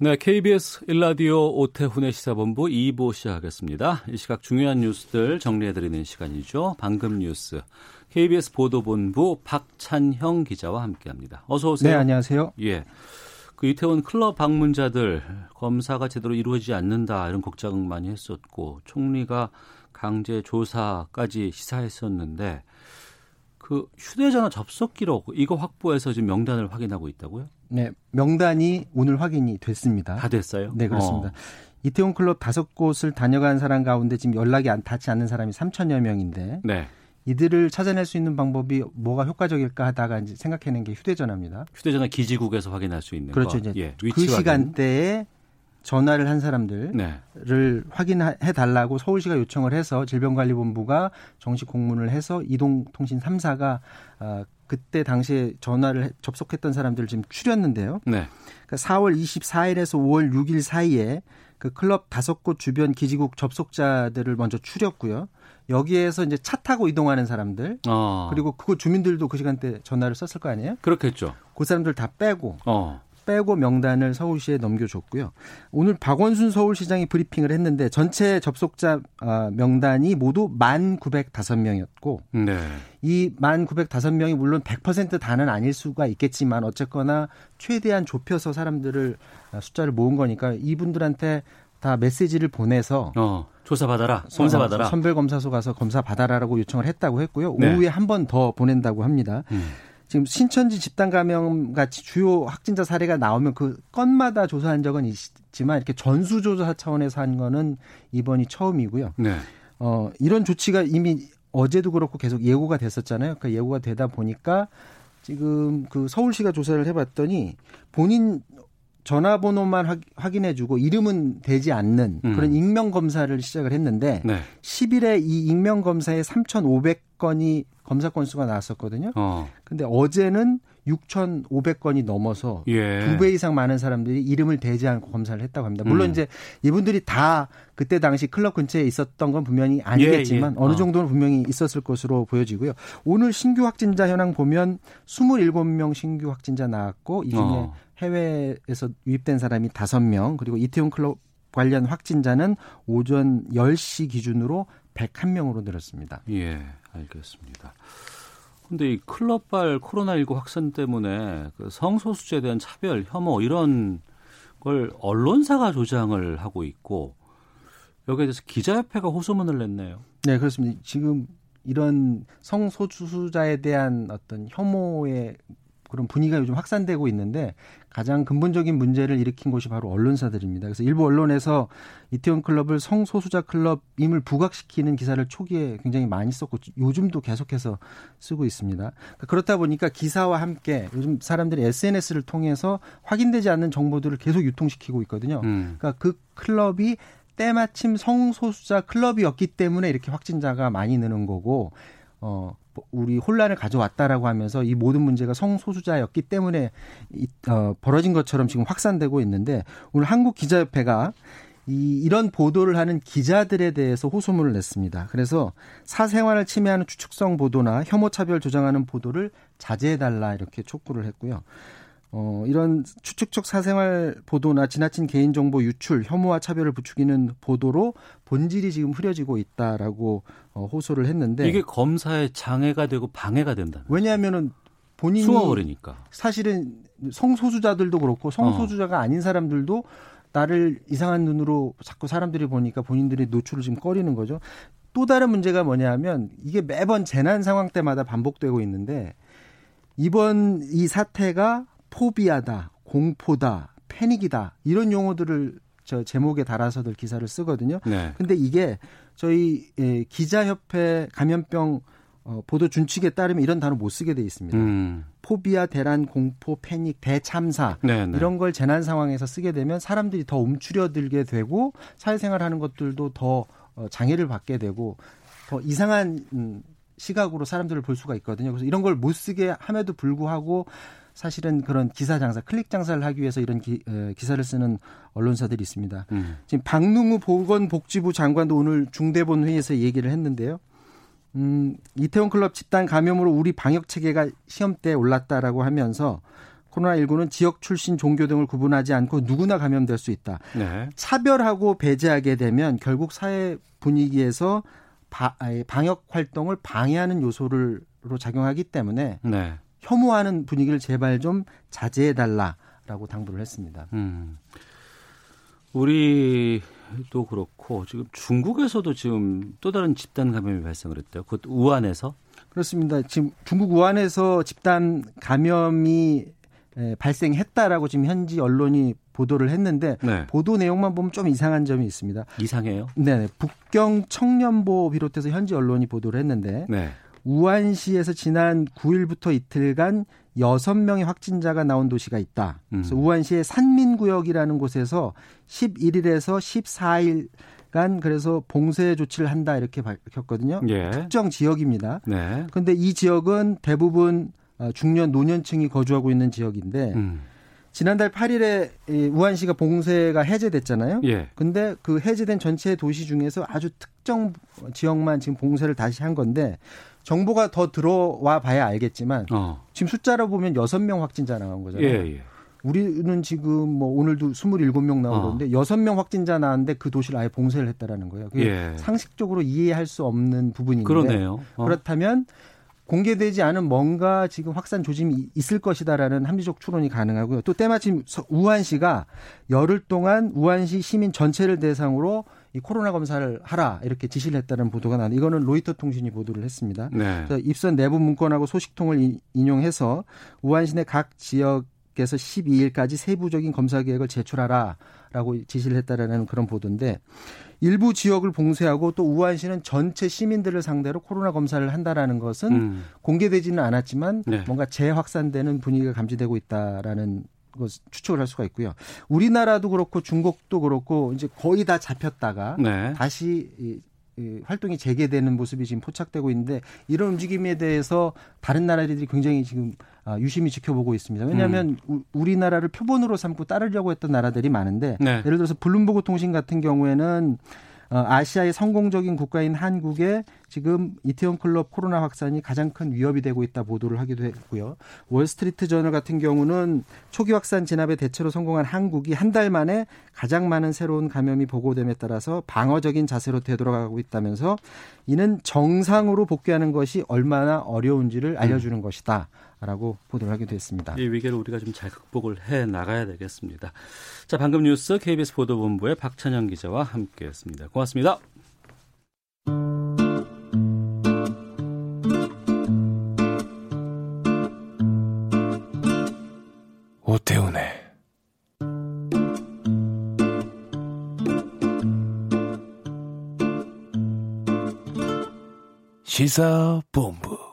네, KBS 일라디오 오태훈의 시사본부 2부 시작하겠습니다. 이 시각 중요한 뉴스들 정리해드리는 시간이죠. 방금 뉴스. KBS 보도본부 박찬형 기자와 함께합니다. 어서 오세요. 네, 안녕하세요. 예. 그 이태원 클럽 방문자들 검사가 제대로 이루어지지 않는다 이런 걱정 많이 했었고 총리가 강제 조사까지 시사했었는데 그 휴대전화 접속 기록 이거 확보해서 지금 명단을 확인하고 있다고요? 네, 명단이 오늘 확인이 됐습니다. 다 됐어요? 네, 그렇습니다. 어. 이태원 클럽 다섯 곳을 다녀간 사람 가운데 지금 연락이 안 닿지 않는 사람이 3천여 명인데 네. 이들을 찾아낼 수 있는 방법이 뭐가 효과적일까 하다가 이제 생각해낸 게 휴대전화입니다. 휴대전화 기지국에서 확인할 수 있는 그렇죠. 거. 이제 예, 그. 시간대에 전화를 한 사람들을 네. 확인해 달라고 서울시가 요청을 해서 질병관리본부가 정식 공문을 해서 이동통신 3사가 아, 그때 당시에 전화를 해- 접속했던 사람들을 지금 추렸는데요. 네. 그러니까 4월 24일에서 5월 6일 사이에 그 클럽 다섯 곳 주변 기지국 접속자들을 먼저 추렸고요. 여기에서 이제 차 타고 이동하는 사람들 어. 그리고 그곳 주민들도 그 시간대 전화를 썼을 거 아니에요? 그렇겠죠. 그 사람들 다 빼고 어. 빼고 명단을 서울시에 넘겨줬고요. 오늘 박원순 서울시장이 브리핑을 했는데 전체 접속자 아, 명단이 모두 1,905명이었고 네. 이 1,905명이 물론 100% 다는 아닐 수가 있겠지만 어쨌거나 최대한 좁혀서 사람들을 아, 숫자를 모은 거니까 이분들한테 다 메시지를 보내서 어. 조사 받아라. 검사 받아라. 선별 검사소 가서 검사 받아라라고 요청을 했다고 했고요. 네. 오후에 한번 더 보낸다고 합니다. 음. 지금 신천지 집단 감염 같이 주요 확진자 사례가 나오면 그 건마다 조사한 적은 있지만 이렇게 전수 조사 차원에서 한 거는 이번이 처음이고요. 네. 어, 이런 조치가 이미 어제도 그렇고 계속 예고가 됐었잖아요. 그 예고가 되다 보니까 지금 그 서울시가 조사를 해봤더니 본인 전화번호만 확- 확인해주고 이름은 되지 않는 음. 그런 익명 검사를 시작을 했는데 네. 10일에 이 익명 검사에 3,500건이 검사 건수가 나왔었거든요. 어. 근데 어제는 6,500건이 넘어서 예. 두배 이상 많은 사람들이 이름을 대지 않고 검사를 했다고 합니다. 물론 음. 이제 이분들이 다 그때 당시 클럽 근처에 있었던 건 분명히 아니겠지만 예, 예. 어느 어. 정도는 분명히 있었을 것으로 보여지고요. 오늘 신규 확진자 현황 보면 27명 신규 확진자 나왔고 이 중에 어. 해외에서 유입된 사람이 5명 그리고 이태원 클럽 관련 확진자는 오전 10시 기준으로 101명으로 늘었습니다. 예, 알겠습니다. 근데 이 클럽발 코로나19 확산 때문에 그 성소수자에 대한 차별, 혐오 이런 걸 언론사가 조장을 하고 있고 여기에 대해서 기자협회가 호소문을 냈네요. 네, 그렇습니다. 지금 이런 성소수자에 대한 어떤 혐오의 그런 분위기가 요즘 확산되고 있는데 가장 근본적인 문제를 일으킨 곳이 바로 언론사들입니다. 그래서 일부 언론에서 이태원 클럽을 성소수자 클럽임을 부각시키는 기사를 초기에 굉장히 많이 썼고 요즘도 계속해서 쓰고 있습니다. 그러니까 그렇다 보니까 기사와 함께 요즘 사람들이 SNS를 통해서 확인되지 않는 정보들을 계속 유통시키고 있거든요. 음. 그러니까 그 클럽이 때마침 성소수자 클럽이었기 때문에 이렇게 확진자가 많이 느는 거고 어 우리 혼란을 가져왔다라고 하면서 이 모든 문제가 성소수자였기 때문에 이, 어, 벌어진 것처럼 지금 확산되고 있는데 오늘 한국 기자협회가 이 이런 보도를 하는 기자들에 대해서 호소문을 냈습니다. 그래서 사생활을 침해하는 추측성 보도나 혐오 차별 조장하는 보도를 자제해 달라 이렇게 촉구를 했고요. 어, 이런 추측적 사생활 보도나 지나친 개인정보 유출, 혐오와 차별을 부추기는 보도로 본질이 지금 흐려지고 있다라고 어, 호소를 했는데 이게 검사의 장애가 되고 방해가 된다. 왜냐하면은 본인이 숨어버리니까. 사실은 성소수자들도 그렇고 성소수자가 아닌 사람들도 나를 이상한 눈으로 자꾸 사람들이 보니까 본인들이 노출을 지금 꺼리는 거죠. 또 다른 문제가 뭐냐면 이게 매번 재난 상황 때마다 반복되고 있는데 이번 이 사태가 포비아다, 공포다, 패닉이다 이런 용어들을 저 제목에 달아서들 기사를 쓰거든요. 네. 근데 이게 저희 예, 기자협회 감염병 어, 보도 준칙에 따르면 이런 단어 못 쓰게 돼 있습니다. 음. 포비아, 대란, 공포, 패닉, 대참사 네, 네. 이런 걸 재난 상황에서 쓰게 되면 사람들이 더 움츠려들게 되고 사회생활하는 것들도 더 어, 장애를 받게 되고 더 이상한 음, 시각으로 사람들을 볼 수가 있거든요. 그래서 이런 걸 못 쓰게 함에도 불구하고 사실은 그런 기사 장사, 클릭 장사를 하기 위해서 이런 기, 에, 기사를 쓰는 언론사들이 있습니다. 음. 지금 박능우 보건복지부 장관도 오늘 중대본 회의에서 얘기를 했는데요. 음, 이태원 클럽 집단 감염으로 우리 방역 체계가 시험대에 올랐다라고 하면서 코로나19는 지역 출신 종교 등을 구분하지 않고 누구나 감염될 수 있다. 네. 차별하고 배제하게 되면 결국 사회 분위기에서 바, 방역 활동을 방해하는 요소로 작용하기 때문에 네. 혐오하는 분위기를 제발 좀 자제해 달라라고 당부를 했습니다. 음. 우리도 그렇고 지금 중국에서도 지금 또 다른 집단 감염이 발생을 했대요. 그것도 우한에서. 그렇습니다. 지금 중국 우한에서 집단 감염이 에, 발생했다라고 지금 현지 언론이 보도를 했는데 네. 보도 내용만 보면 좀 이상한 점이 있습니다. 이상해요. 네, 북경 청년보 비롯해서 현지 언론이 보도를 했는데 네. 우한시에서 지난 9일부터 이틀간 6명의 확진자가 나온 도시가 있다. 그래서 음. 우한시의 산민구역이라는 곳에서 11일에서 14일 간 그래서 봉쇄 조치를 한다 이렇게 밝혔거든요. 예. 특정 지역입니다. 네. 그런데 이 지역은 대부분 어, 중년 노년층이 거주하고 있는 지역인데 음. 지난달 8일에 이 우한시가 봉쇄가 해제됐잖아요. 예. 근데 그 해제된 전체 도시 중에서 아주 특정 지역만 지금 봉쇄를 다시 한 건데 정보가 더 들어와 봐야 알겠지만 어. 지금 숫자로 보면 6명 확진자 나온 거잖아요. 예, 예. 우리는 지금 뭐 오늘도 27명 나온 어. 건데 6명 확진자 나왔는데 그 도시를 아예 봉쇄를 했다라는 거예요. 그게 예. 상식적으로 이해할 수 없는 부분인데 그러네요. 어. 그렇다면 공개되지 않은 뭔가 지금 확산 조짐이 있을 것이다라는 합리적 추론이 가능하고요. 또 때마침 서- 우한시가 열흘 동안 우한시 시민 전체를 대상으로 이 코로나 검사를 하라 이렇게 지시를 했다는 보도가 나왔는데 이거는 로이터 통신이 보도를 했습니다. 네. 그래서 입선 내부 문건하고 소식통을 이- 인용해서 우한시 내 각 지역 에서 12일까지 세부적인 검사 계획을 제출하라라고 지시를 했다라는 그런 보도인데 일부 지역을 봉쇄하고 또 우한시는 전체 시민들을 상대로 코로나 검사를 한다라는 것은 음. 공개되지는 않았지만 네. 뭔가 재확산되는 분위기가 감지되고 있다라는 것 추측을 할 수가 있고요. 우리나라도 그렇고 중국도 그렇고 이제 거의 다 잡혔다가 네. 다시 이, 이 활동이 재개되는 모습이 지금 포착되고 있는데 이런 움직임에 대해서 다른 나라들이 굉장히 지금 아, 유심히 지켜보고 있습니다. 왜냐하면 우- 우리나라를 표본으로 삼고 따르려고 했던 나라들이 많은데 네. 예를 들어서 블룸버그 통신 같은 경우에는 어, 아시아의 성공적인 국가인 한국에 지금 이태원 클럽 코로나 확산이 가장 큰 위협이 되고 있다 보도를 하기도 했고요. 월스트리트 저널 같은 경우는 초기 확산 진압에 대체로 성공한 한국이 한 달 만에 가장 많은 새로운 감염이 보고됨에 따라서 방어적인 자세로 되돌아가고 있다면서 이는 정상으로 복귀하는 것이 얼마나 어려운지를 알려주는 것이다. 라고 보도를 하기도 했습니다. 이 위기를 우리가 좀 잘 극복을 해 나가야 되겠습니다. 자, 방금 뉴스 KBS 보도본부의 박찬영 기자와 함께했습니다. 고맙습니다. 오태훈의 시사본부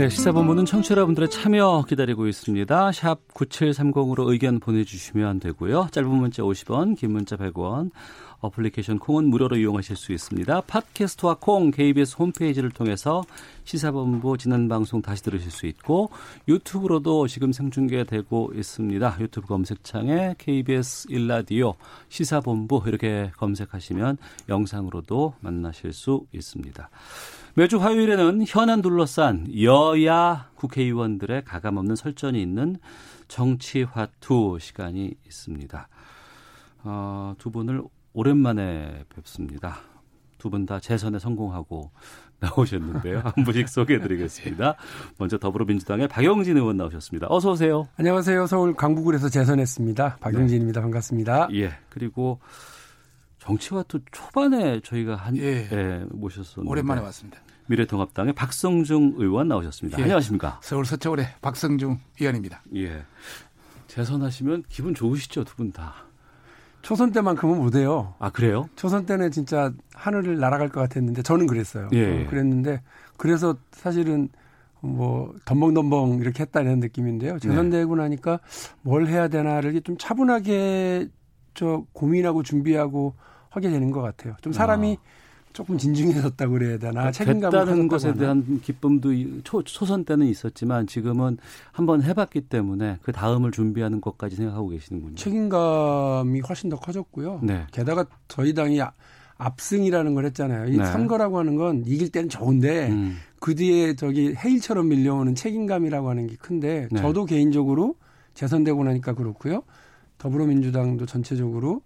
네, 시사본부는 청취자 여러분들의 참여 기다리고 있습니다. 샵 9730으로 의견 보내주시면 되고요. 짧은 문자 50원, 긴 문자 100원, 어플리케이션 콩은 무료로 이용하실 수 있습니다. 팟캐스트와 콩, KBS 홈페이지를 통해서 시사본부 지난 방송 다시 들으실 수 있고 유튜브로도 지금 생중계되고 있습니다. 유튜브 검색창에 KBS 일라디오 시사본부 이렇게 검색하시면 영상으로도 만나실 수 있습니다. 매주 화요일에는 현안 둘러싼 여야 국회의원들의 가감없는 설전이 있는 정치화투 시간이 있습니다. 어, 두 분을 오랜만에 뵙습니다. 두 분 다 재선에 성공하고 나오셨는데요. 한 분씩 소개해드리겠습니다. 먼저 더불어민주당의 박영진 의원 나오셨습니다. 어서 오세요. 안녕하세요. 서울 강북구에서 재선했습니다. 박영진입니다. 반갑습니다. 예. 그리고 정치화투 초반에 저희가 한 예. 예, 모셨었는데 오랜만에 왔습니다. 미래통합당의 박성중 의원 나오셨습니다. 예. 안녕하십니까? 서울 서초울의 박성중 의원입니다. 예. 재선하시면 기분 좋으시죠, 두 분 다. 초선 때만큼은 못해요. 아 그래요? 초선 때는 진짜 하늘을 날아갈 것 같았는데 저는 그랬어요. 예. 어, 그랬는데 그래서 사실은 뭐 덤벙덤벙 이렇게 했다는 느낌인데요. 재선되고 나니까 뭘 해야 되나를 좀 차분하게 저 고민하고 준비하고 하게 되는 것 같아요. 좀 사람이 조금 진중해졌다고 그래야 되나 책임감을 됐다는 가졌다고 것에. 대한 기쁨도 이- 초, 초선 때는 있었지만 지금은 한번 해봤기 때문에 그 다음을 준비하는 것까지 생각하고 계시는군요. 책임감이 훨씬 더 커졌고요. 네. 게다가 저희 당이 아- 압승이라는 걸 했잖아요. 이 네. 선거라고 하는 건 이길 때는 좋은데 음. 그 뒤에 저기 해일처럼 밀려오는 책임감이라고 하는 게 큰데 네. 저도 개인적으로 재선되고 나니까 그렇고요. 더불어민주당도 전체적으로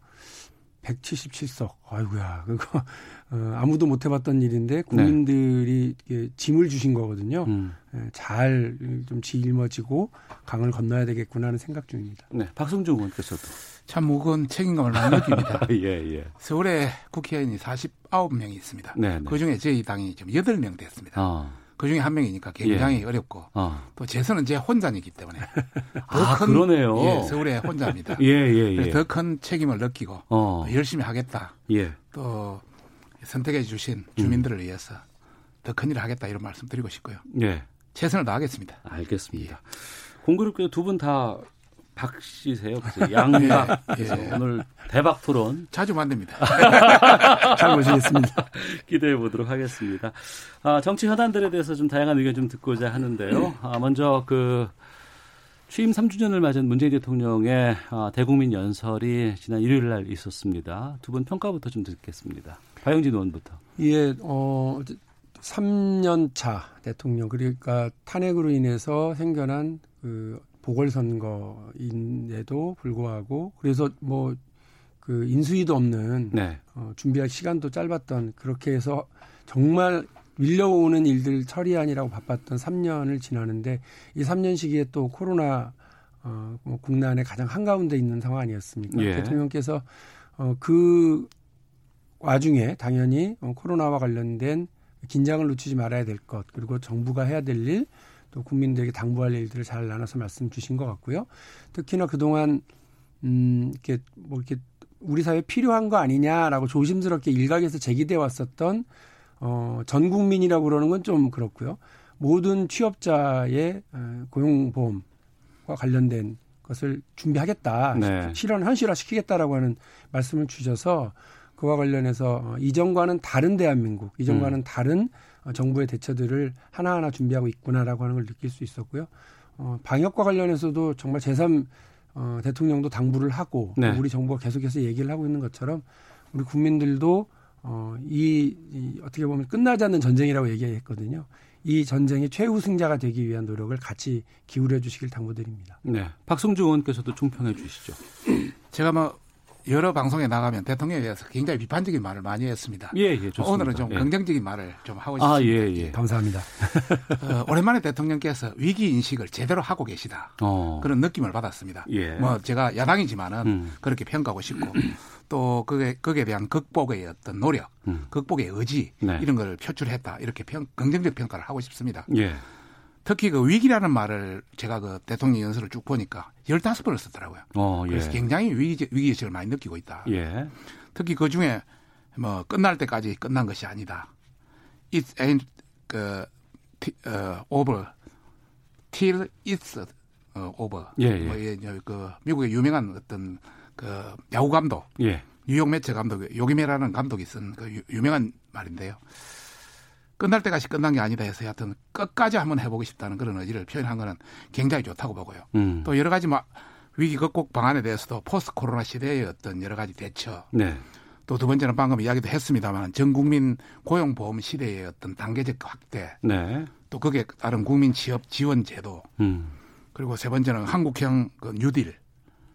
177석. 아이고야. 그거 어, 아무도 못 해봤던 일인데 국민들이 이게 짐을 주신 거거든요. 음. 잘 좀 짊어지고 강을 건너야 되겠구나 하는 생각 중입니다. 네, 박성중 의원께서도. 참 무거운 책임감을 많이 느낍니다. 예, 예. 서울에 국회의원이 49명이 있습니다. 네, 네. 그 중에 저희 당이 지금 8명 됐습니다. 아, 그 중에 한 명이니까 굉장히 어렵고 아, 또 재선은 제 혼자이기 때문에 아, 큰- 그러네요. 예, 서울에 혼자입니다. 예, 예, 예. 더큰 책임을 느끼고 어, 또 열심히 하겠다. 예. 또 선택해 주신 음. 주민들을 위해서 더 큰 일을 하겠다 이런 말씀 드리고 싶고요. 예. 최선을 다하겠습니다. 알겠습니다. 공교롭게 두분 다 박씨세요. 양박. 예, 그래서 예. 오늘 대박 토론 자주 만듭니다. 잘 모시겠습니다. 기대해 보도록 하겠습니다. 아, 정치 현안들에 대해서 좀 다양한 의견 좀 듣고자 하는데요. 아, 먼저 그 취임 3주년을 맞은 문재인 대통령의 아, 대국민 연설이 지난 일요일 날 있었습니다. 두 분 평가부터 좀 듣겠습니다. 박영진 의원부터. 예, 어, 3년 차 대통령, 그러니까 탄핵으로 인해서 생겨난 그 보궐선거인데도 불구하고, 그래서 뭐, 그 인수위도 없는, 네. 어, 준비할 시간도 짧았던, 그렇게 해서 정말 밀려오는 일들 처리하느라고 바빴던 3년을 지나는데, 이 3년 시기에 또 코로나, 어, 뭐 국난에 가장 한가운데 있는 상황 아니었습니까? 예. 대통령께서, 어, 그 와중에 당연히 어, 코로나와 관련된 긴장을 놓치지 말아야 될 것, 그리고 정부가 해야 될 일, 또 국민들에게 당부할 일들을 잘 나눠서 말씀 주신 것 같고요. 특히나 그동안, 음, 이렇게, 뭐, 이렇게, 우리 사회에 필요한 거 아니냐라고 조심스럽게 일각에서 제기돼 왔었던, 어, 전 국민이라고 그러는 건 좀 그렇고요. 모든 취업자의 어, 고용보험과 관련된 것을 준비하겠다. 네. 실현, 현실화 시키겠다라고 하는 말씀을 주셔서 그와 관련해서 어, 이전과는 다른 대한민국, 이전과는 음. 다른 어, 정부의 대처들을 하나하나 준비하고 있구나라고 하는 걸 느낄 수 있었고요. 어, 방역과 관련해서도 정말 제3 어, 대통령도 당부를 하고 네. 우리 정부가 계속해서 얘기를 하고 있는 것처럼 우리 국민들도 어, 이, 이 어떻게 보면 끝나지 않는 전쟁이라고 얘기했거든요. 이 전쟁의 최우승자가 되기 위한 노력을 같이 기울여 주시길 당부드립니다. 네. 박성중 의원께서도 총평해 주시죠. 제가 뭐 여러 방송에 나가면 대통령에 대해서 굉장히 비판적인 말을 많이 했습니다. 예, 예, 좋습니다. 오늘은 좀 예. 긍정적인 말을 좀 하고 아, 싶습니다. 예, 예. 감사합니다. 어, 오랜만에 대통령께서 위기 인식을 제대로 하고 계시다. 어. 그런 느낌을 받았습니다. 예. 뭐 제가 야당이지만은 음. 그렇게 평가하고 싶고 또 그게 거기에 대한 극복의 어떤 노력, 음. 극복의 의지 네. 이런 걸 표출했다 이렇게 평, 긍정적 평가를 하고 싶습니다. 예. 특히 그 위기라는 말을 제가 그 대통령 연설을 쭉 보니까 15번을 쓰더라고요. 어, 예. 그래서 굉장히 위기, 위기의식을 많이 느끼고 있다. 예. 특히 그 중에 뭐 끝날 때까지 끝난 것이 아니다. It ain't 그 티- 어, over till it's 어, over. 예, 예. 뭐, 예, 저, 그 미국의 유명한 어떤 그 야구 감독, 예. 뉴욕 매체 감독, 요기메라는 감독이 쓴 그 유명한 말인데요. 끝날 때까지 끝난 게 아니다 해서 하여튼 끝까지 한번 해보고 싶다는 그런 의지를 표현한 거는 굉장히 좋다고 보고요. 음. 또 여러 가지 막 위기 극복 방안에 대해서도 post 코로나 시대의 어떤 여러 가지 대처, 네. 또 두 번째는 방금 이야기도 했습니다만 전 국민 고용보험 시대의 어떤 단계적 확대, 네. 또 거기에 따른 국민 취업 지원 제도, 음. 그리고 세 번째는 한국형 그 뉴딜,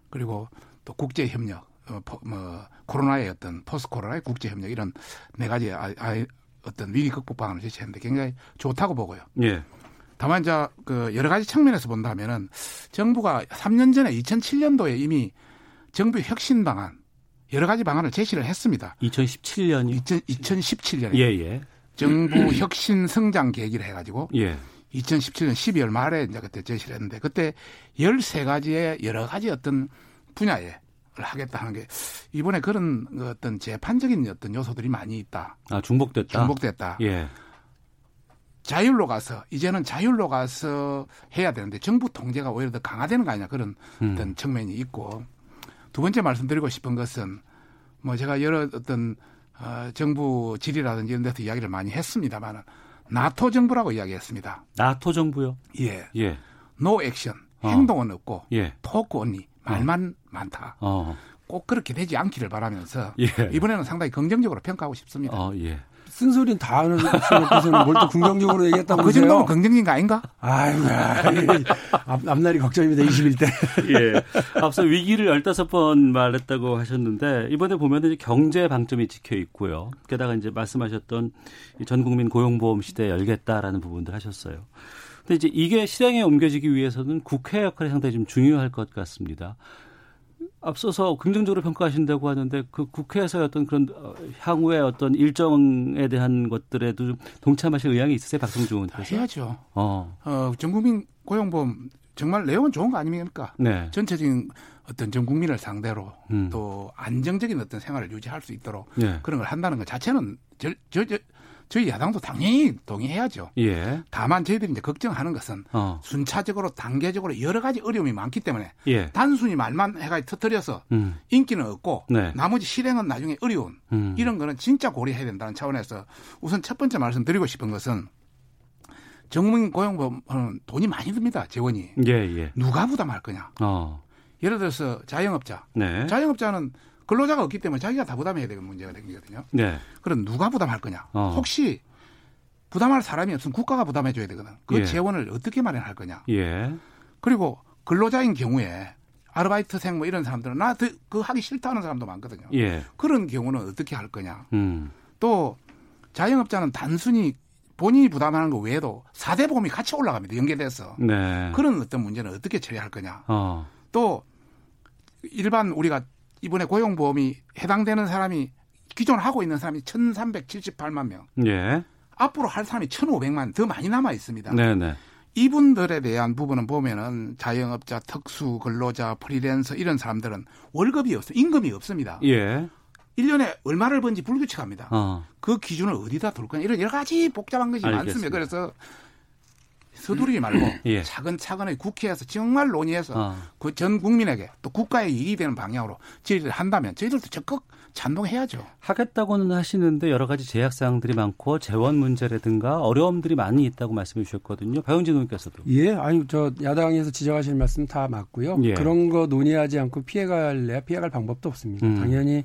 그리고 또 국제 협력, 어, 포- 뭐 코로나의 어떤 post 코로나의 국제 협력 이런 네 가지 아, 아, 어떤 위기 극복 방안을 제시했는데 굉장히 좋다고 보고요. 예. 다만 이제 그 여러 가지 측면에서 본다면은 정부가 3년 전에 2007년도에 이미 정부 혁신 방안 여러 가지 방안을 제시를 했습니다. 2017년이 2000, 2017년에 예, 예. 정부 혁신 성장 계기를 해가지고 예. 2017년 12월 말에 이제 그때 제시를 했는데 그때 13가지의 여러 가지 어떤 분야에 하겠다 하는 게 이번에 그런 어떤 재판적인 어떤 요소들이 많이 있다. 아, 중복됐다. 중복됐다. 예. 자율로 가서 이제는 자율로 가서 해야 되는데 정부 통제가 오히려 더 강화되는 거 아니냐 그런 음. 어떤 측면이 있고 두 번째 말씀드리고 싶은 것은 뭐 제가 여러 어떤 어, 정부 질의라든지 이런 데서 이야기를 많이 했습니다만은 나토 정부라고 이야기했습니다. 나토 정부요? 예, 예. No action 어. 행동은 없고 예. talk only 말만 많다. 어. 꼭 그렇게 되지 않기를 바라면서 예. 이번에는 상당히 긍정적으로 평가하고 싶습니다. 어, 예. 쓴소리는 다 하는 수는 뭘 또 긍정적으로 얘기했다고 그 정도면 긍정적인 거 아닌가? 아이고, 앞, 앞날이 걱정입니다. 21대. 예. 앞서 위기를 15번 말했다고 하셨는데 이번에 보면은 경제 방점이 찍혀 있고요. 게다가 이제 말씀하셨던 이전 국민 고용보험 시대 열겠다라는 부분들 하셨어요. 근데 이제 이게 실행에 옮겨지기 위해서는 국회 역할이 상당히 좀 중요할 것 같습니다. 앞서서 긍정적으로 평가하신다고 하는데 그 국회에서의 어떤 그런 어, 향후의 어떤 일정에 대한 것들에도 좀 동참하실 의향이 있으세요, 박성중 의원께서? 해야죠. 어, 어, 전국민 고용보험 정말 내용은 좋은 거 아닙니까? 네. 전체적인 어떤 전 국민을 상대로 음. 또 안정적인 어떤 생활을 유지할 수 있도록 네. 그런 걸 한다는 것 자체는 저, 저, 저, 저희 야당도 당연히 동의해야죠. 예. 다만 저희들이 이제 걱정하는 것은 어, 순차적으로 단계적으로 여러 가지 어려움이 많기 때문에 예. 단순히 말만 해가 터뜨려서 음, 인기는 없고 네. 나머지 실행은 나중에 어려운 음. 이런 거는 진짜 고려해야 된다는 차원에서 우선 첫 번째 말씀드리고 싶은 것은 전국민 고용보험은 돈이 많이 듭니다 재원이 예, 예. 누가 부담할 거냐 어, 예를 들어서 자영업자 네. 자영업자는 근로자가 없기 때문에 자기가 다 부담해야 되는 문제가 되거든요 네. 그럼 누가 부담할 거냐 어. 혹시 부담할 사람이 없으면 국가가 부담해 줘야 되거든 그 예. 재원을 어떻게 마련할 거냐 예. 그리고 근로자인 경우에 아르바이트생 뭐 이런 사람들은 나 그 하기 싫다 하는 사람도 많거든요 예. 그런 경우는 어떻게 할 거냐 음. 또 자영업자는 단순히 본인이 부담하는 것 외에도 4대 보험이 같이 올라갑니다. 연계돼서. 네. 그런 어떤 문제는 어떻게 처리할 거냐. 어. 또 일반 우리가 이번에 고용보험이 해당되는 사람이 기존 하고 있는 사람이 1,378만 명. 예. 앞으로 할 사람이 1,500만 더 많이 남아 있습니다. 네, 네. 이분들에 대한 부분은 보면은 자영업자, 특수 근로자, 프리랜서 이런 사람들은 월급이 없어, 임금이 없습니다. 예. 1년에 얼마를 번지 불규칙합니다. 어. 그 기준을 어디다 둘 거냐 이런 여러 가지 복잡한 것이 알겠습니다. 많습니다. 그래서 서두르지 말고 예. 차근차근히 국회에서 정말 논의해서 어. 그전 국민에게 또 국가에 이익이 되는 방향으로 저희들이 한다면 저희들도 적극 찬동해야죠. 하겠다고는 하시는데 여러 가지 제약 사항들이 많고 재원 문제라든가 어려움들이 많이 있다고 말씀해 주셨거든요. 배현진 의원께서도. 예, 아니 저 야당에서 지적하신 말씀 다 맞고요. 예. 그런 거 논의하지 않고 피해갈래야 피해갈 방법도 없습니다. 음. 당연히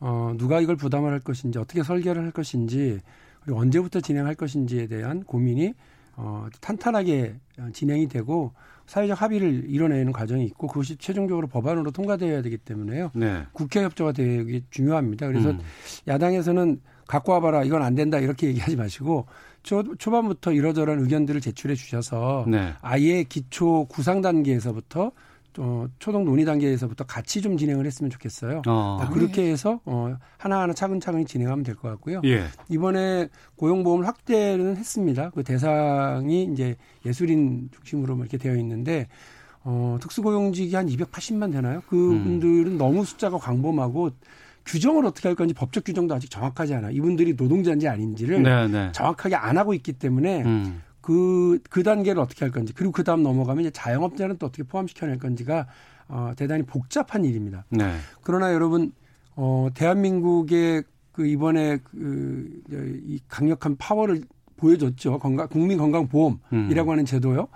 어, 누가 이걸 부담을 할 것인지 어떻게 설계를 할 것인지 그리고 언제부터 진행할 것인지에 대한 고민이 어, 탄탄하게 어, 진행이 되고 사회적 합의를 이뤄내는 과정이 있고 그것이 최종적으로 법안으로 통과되어야 되기 때문에요. 네. 국회 협조가 되게 중요합니다. 그래서 음. 야당에서는 갖고 와봐라 이건 안 된다 이렇게 얘기하지 마시고 초, 초반부터 이러저러한 의견들을 제출해 주셔서 네. 아예 기초 구상 단계에서부터 어, 초동 논의 단계에서부터 같이 좀 진행을 했으면 좋겠어요. 어. 아, 그렇게 해서 어, 하나하나 차근차근히 진행하면 될 것 같고요. 예. 이번에 고용보험 확대는 했습니다. 그 대상이 이제 예술인 중심으로 뭐 이렇게 되어 있는데 어, 특수고용직이 한 280만 되나요? 그분들은 너무 숫자가 광범하고 규정을 어떻게 할 건지 법적 규정도 아직 정확하지 않아요. 이분들이 노동자인지 아닌지를 네, 네. 정확하게 안 하고 있기 때문에 음. 그, 그 단계를 어떻게 할 건지, 그리고 그 다음 넘어가면 이제 자영업자는 또 어떻게 포함시켜낼 건지가, 어, 대단히 복잡한 일입니다. 네. 그러나 여러분, 어, 대한민국의 그 이번에 그, 저, 이 강력한 파워를 보여줬죠. 건강, 국민건강보험이라고 음. 하는 제도요.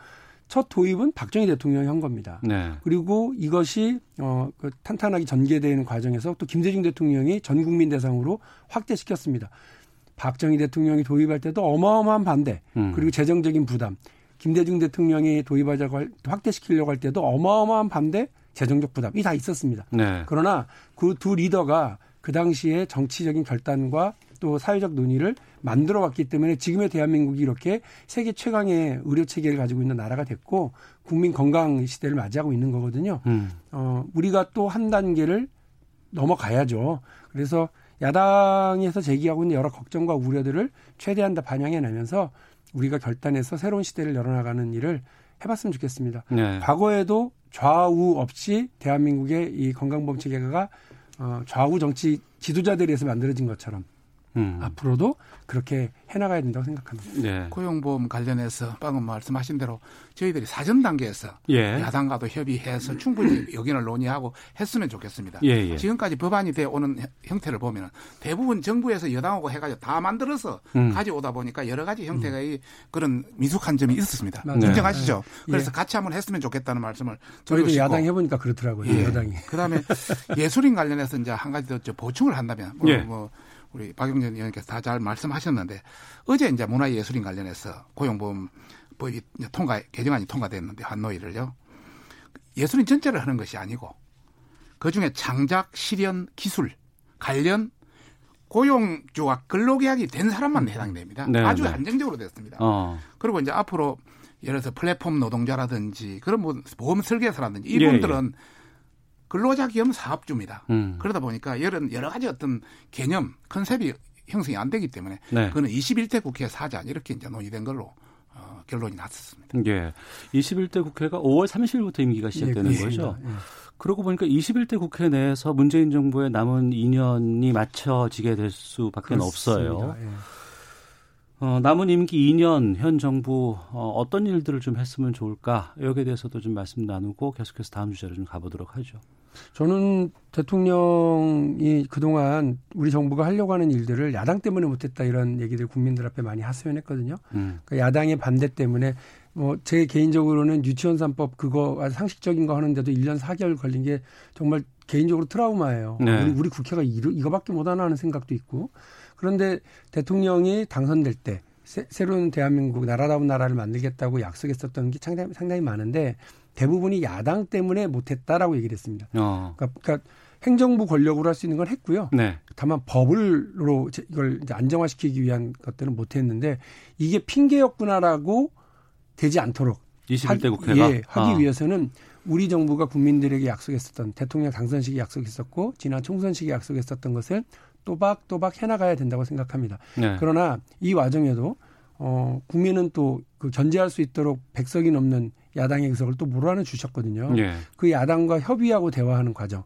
첫 도입은 박정희 대통령이 한 겁니다. 네. 그리고 이것이 어, 그 탄탄하게 전개되는 과정에서 또 김대중 대통령이 전 국민 대상으로 확대시켰습니다. 박정희 대통령이 도입할 때도 어마어마한 반대 음. 그리고 재정적인 부담. 김대중 대통령이 도입하자고 할, 확대시키려고 할 때도 어마어마한 반대, 재정적 부담이 다 있었습니다. 네. 그러나 그 두 리더가 그 당시에 정치적인 결단과 또 사회적 논의를 만들어 왔기 때문에 지금의 대한민국이 이렇게 세계 최강의 의료 체계를 가지고 있는 나라가 됐고 국민 건강 시대를 맞이하고 있는 거거든요. 음. 어, 우리가 또 한 단계를 넘어가야죠. 그래서 야당에서 제기하고 있는 여러 걱정과 우려들을 최대한 다 반영해 내면서 우리가 결단해서 새로운 시대를 열어나가는 일을 해봤으면 좋겠습니다. 네. 과거에도 좌우 없이 대한민국의 이 건강보험 체 계가 어, 좌우 정치 지도자들에 의해서 만들어진 것처럼 음. 앞으로도 그렇게 해나가야 된다고 생각합니다. 네. 고용보험 관련해서 방금 말씀하신 대로 저희들이 사전 단계에서 예. 야당과도 협의해서 충분히 의견을 논의하고 했으면 좋겠습니다. 예, 예. 지금까지 법안이 돼 오는 형태를 보면 대부분 정부에서 여당하고 해가지고 다 만들어서 음. 가져오다 보니까 여러 가지 형태의 그런 미숙한 점이 있었습니다. 맞아요. 인정하시죠? 네. 그래서 예. 같이 한번 했으면 좋겠다는 말씀을 저희도 싶고. 야당 해보니까 그렇더라고요. 예. 여당이. 그다음에 예술인 관련해서 이제 한 가지 더저 보충을 한다면 뭐, 예. 뭐 우리 박영전 의원께서 다 잘 말씀하셨는데 어제 이제 문화예술인 관련해서 고용보험 법이 통과 개정안이 통과됐는데 한노일을요 예술인 전체를 하는 것이 아니고 그 중에 창작, 실현, 기술 관련 고용주와 근로계약이 된 사람만 해당이 됩니다. 네, 아주 네. 안정적으로 됐습니다. 어. 그리고 이제 앞으로 예를 들어서 플랫폼 노동자라든지 그런 뭐 보험 설계사라든지 예, 이분들은 근로자 겸 사업주입니다. 음. 그러다 보니까 여러, 여러 가지 어떤 개념, 컨셉이 형성이 안 되기 때문에 네. 그거는 21대 국회 사자 이렇게 이제 논의된 걸로 어, 결론이 났었습니다. 예. 21대 국회가 5월 30일부터 임기가 시작되는 예, 거죠. 예. 그러고 보니까 21대 국회 내에서 문재인 정부의 남은 2년이 맞춰지게 될 수밖에 없어요. 예. 어, 남은 임기 2년 현 정부 어, 어떤 일들을 좀 했으면 좋을까 여기에 대해서도 좀 말씀 나누고 계속해서 다음 주제로 좀 가보도록 하죠. 저는 대통령이 그동안 우리 정부가 하려고 하는 일들을 야당 때문에 못했다 이런 얘기들 국민들 앞에 많이 하소연했거든요. 음. 그러니까 야당의 반대 때문에 뭐 제 개인적으로는 유치원 3법 그거 상식적인 거 하는데도 1년 4개월 걸린 게 정말 개인적으로 트라우마예요. 네. 우리, 우리 국회가 이러, 이거밖에 못하나 하는 생각도 있고 그런데 대통령이 당선될 때 새, 새로운 대한민국 나라다운 나라를 만들겠다고 약속했었던 게 상당히, 상당히 많은데 대부분이 야당 때문에 못했다라고 얘기를 했습니다. 어. 그러니까, 그러니까 행정부 권력으로 할 수 있는 건 했고요. 네. 다만 법을로 이제 이걸 안정화시키기 위한 것들은 못했는데 이게 핑계였구나라고 되지 않도록 21대 하기- 국회가 예, 하기 아. 위해서는 우리 정부가 국민들에게 약속했었던 대통령 당선 시기 약속했었고 지난 총선 시기 약속했었던 것을 또박또박 해나가야 된다고 생각합니다. 네. 그러나 이 와중에도 어 국민은 또 그 견제할 수 있도록 백석이 넘는 야당의 의석을 또 몰아내 주셨거든요. 예. 그 야당과 협의하고 대화하는 과정.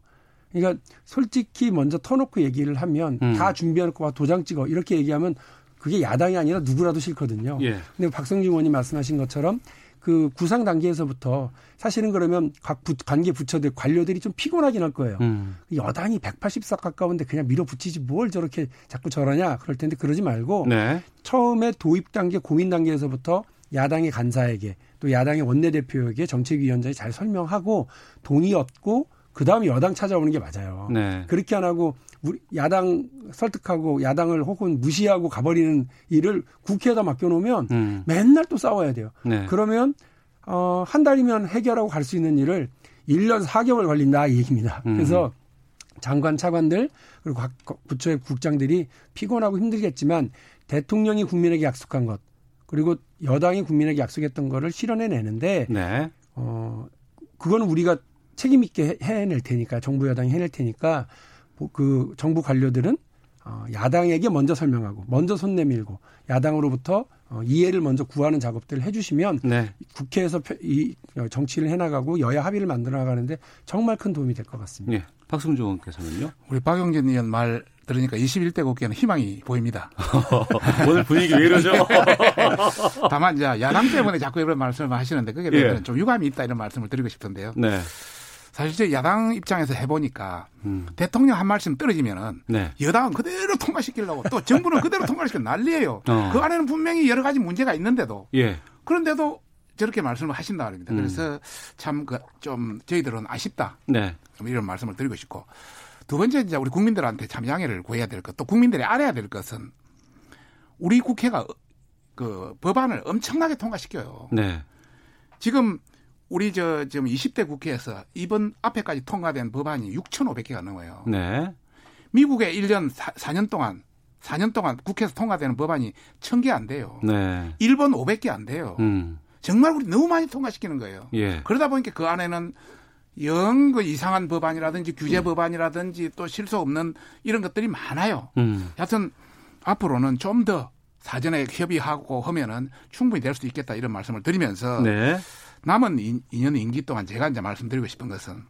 그러니까 솔직히 먼저 터놓고 얘기를 하면 음. 다 준비해놓고 와 도장 찍어 이렇게 얘기하면 그게 야당이 아니라 누구라도 싫거든요. 예. 근데 박성준 의원님 말씀하신 것처럼 그 구상 단계에서부터 사실은 그러면 각 부, 관계 부처들 관료들이 좀 피곤하긴 할 거예요. 음. 여당이 180석 가까운데 그냥 밀어붙이지 뭘 저렇게 자꾸 저러냐 그럴 텐데 그러지 말고 네. 처음에 도입 단계 고민 단계에서부터 야당의 간사에게 또 야당의 원내대표에게 정책위원장이 잘 설명하고 동의 얻고 그 다음에 여당 찾아오는 게 맞아요. 네. 그렇게 안 하고 우리 야당 설득하고 야당을 혹은 무시하고 가버리는 일을 국회에다 맡겨놓으면 음. 맨날 또 싸워야 돼요. 네. 그러면 어, 한 달이면 해결하고 갈 수 있는 일을 1년 4개월 걸린다 이 얘기입니다. 음. 그래서 장관 차관들 그리고 각 부처의 국장들이 피곤하고 힘들겠지만 대통령이 국민에게 약속한 것 그리고 여당이 국민에게 약속했던 거를 실현해 내는데 네. 어 그거는 우리가 책임 있게 해- 해낼 테니까 정부 여당이 해낼 테니까 뭐 그 정부 관료들은 어, 야당에게 먼저 설명하고 먼저 손 내밀고 야당으로부터 어, 이해를 먼저 구하는 작업들을 해주시면 네. 국회에서 펴- 이 어, 정치를 해나가고 여야 합의를 만들어 나가는데 정말 큰 도움이 될 것 같습니다. 예. 박승주 의원께서는요. 우리 박영진 의원 말 들으니까 21대 국회는 희망이 보입니다. 오늘 분위기 왜 이러죠? 다만 이제 야당 때문에 자꾸 이런 말씀을 하시는데 그게 예. 좀 유감이 있다 이런 말씀을 드리고 싶은데요. 네. 사실 제 야당 입장에서 해보니까 음. 대통령 한 말씀 떨어지면은 네. 여당은 그대로 통과시키려고 또 정부는 그대로 통과시켜 난리예요. 어. 그 안에는 분명히 여러 가지 문제가 있는데도 예. 그런데도 저렇게 말씀을 하신다 그럽니다. 음. 그래서 참그좀 저희들은 아쉽다 네. 좀 이런 말씀을 드리고 싶고 두 번째 이제 우리 국민들한테 참 양해를 구해야 될 것, 또 국민들이 알아야 될 것은 우리 국회가 그 법안을 엄청나게 통과시켜요. 네. 지금 우리 저 지금 20대 국회에서 이번 앞에까지 통과된 법안이 6,500개가 넘어요. 네. 미국에 1년 4, 년 동안 4년 동안 국회에서 통과되는 법안이 1,000개 안 돼요. 네. 일본 500개 안 돼요. 음. 정말 우리 너무 많이 통과시키는 거예요. 예. 그러다 보니까 그 안에는 영 그 이상한 법안이라든지 음. 규제 법안이라든지 또 실수 없는 이런 것들이 많아요. 음. 하여튼 앞으로는 좀 더 사전에 협의하고 하면은 충분히 될 수 있겠다 이런 말씀을 드리면서 네. 남은 2년 임기 동안 제가 이제 말씀드리고 싶은 것은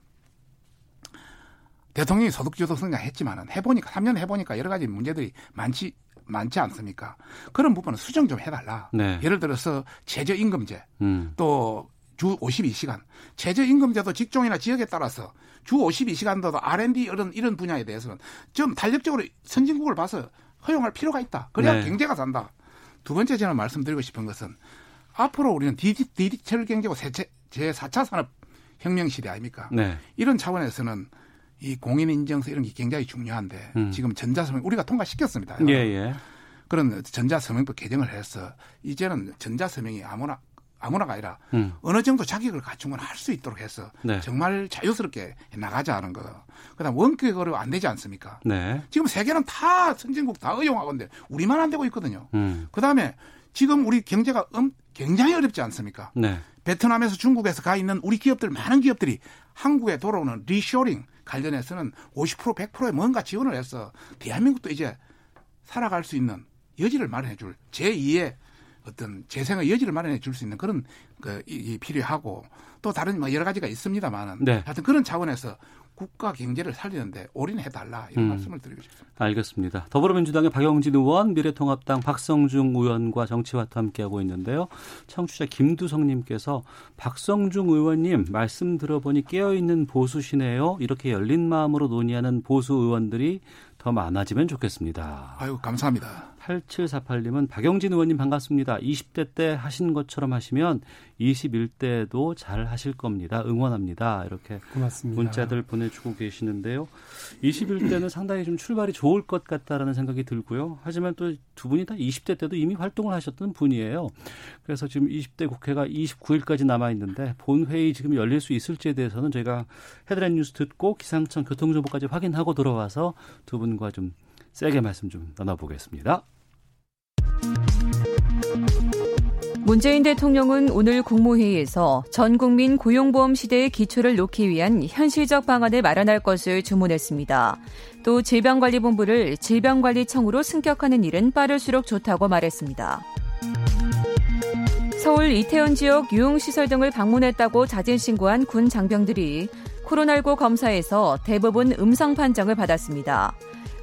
대통령이 소득주도 성장했지만은 해보니까 3년 해보니까 여러 가지 문제들이 많지 많지 않습니까? 그런 부분은 수정 좀 해달라. 네. 예를 들어서 최저임금제 음. 또주 52시간 최저임금제도 직종이나 지역에 따라서 주 52시간도 R&D 이런 이런 분야에 대해서는 좀 탄력적으로 선진국을 봐서 허용할 필요가 있다. 그래야 네. 경제가 산다. 두 번째 저는 말씀드리고 싶은 것은 앞으로 우리는 디지, 디지털 경제고 제, 제 4차 산업 혁명 시대 아닙니까? 네. 이런 차원에서는 이 공인 인증서 이런 게 굉장히 중요한데 음. 지금 전자서명 우리가 통과시켰습니다. 예, 예. 그런 전자서명법 개정을 해서 이제는 전자서명이 아무나 아무나가 아니라 음. 어느 정도 자격을 갖춘 건 할 수 있도록 해서 네. 정말 자유스럽게 나가자 하는 거. 그다음 원격으로 안 되지 않습니까? 네. 지금 세계는 다 선진국 다 의용하건데 우리만 안 되고 있거든요. 음. 그다음에 지금 우리 경제가 음, 굉장히 어렵지 않습니까? 네. 베트남에서 중국에서 가 있는 우리 기업들 많은 기업들이 한국에 돌아오는 리쇼링 관련해서는 50% 100%의 뭔가 지원을 해서 대한민국도 이제 살아갈 수 있는 여지를 마련해 줄 제2의 어떤 재생의 여지를 마련해 줄 수 있는 그런 그 이, 이 필요하고 또 다른 뭐 여러 가지가 있습니다만은 네. 하여튼 그런 차원에서 국가 경제를 살리는데 올인해 달라 이런 음. 말씀을 드리고 싶습니다. 알겠습니다. 더불어민주당의 박영진 의원, 미래통합당 박성중 의원과 정치와터 함께하고 있는데요. 청취자 김두성님께서 박성중 의원님 말씀 들어보니 깨어있는 보수시네요. 이렇게 열린 마음으로 논의하는 보수 의원들이 더 많아지면 좋겠습니다. 아유 감사합니다. 8748님은 박영진 의원님 반갑습니다. 20대 때 하신 것처럼 하시면 21대도 잘 하실 겁니다. 응원합니다. 이렇게 고맙습니다. 문자들 보내주고 계시는데요. 21대는 상당히 좀 출발이 좋을 것 같다라는 생각이 들고요. 하지만 또 두 분이 다 20대 때도 이미 활동을 하셨던 분이에요. 그래서 지금 20대 국회가 29일까지 남아 있는데 본회의 지금 열릴 수 있을지에 대해서는 저희가 헤드라인 뉴스 듣고 기상청 교통정보까지 확인하고 돌아와서 두 분과 좀 세게 말씀 좀 나눠보겠습니다. 문재인 대통령은 오늘 국무회의에서 전 국민 고용보험 시대의 기초를 놓기 위한 현실적 방안을 마련할 것을 주문했습니다. 또 질병관리본부를 질병관리청으로 승격하는 일은 빠를수록 좋다고 말했습니다. 서울 이태원 지역 유흥시설 등을 방문했다고 자진 신고한 군 장병들이 코로나19 검사에서 대부분 음성 판정을 받았습니다.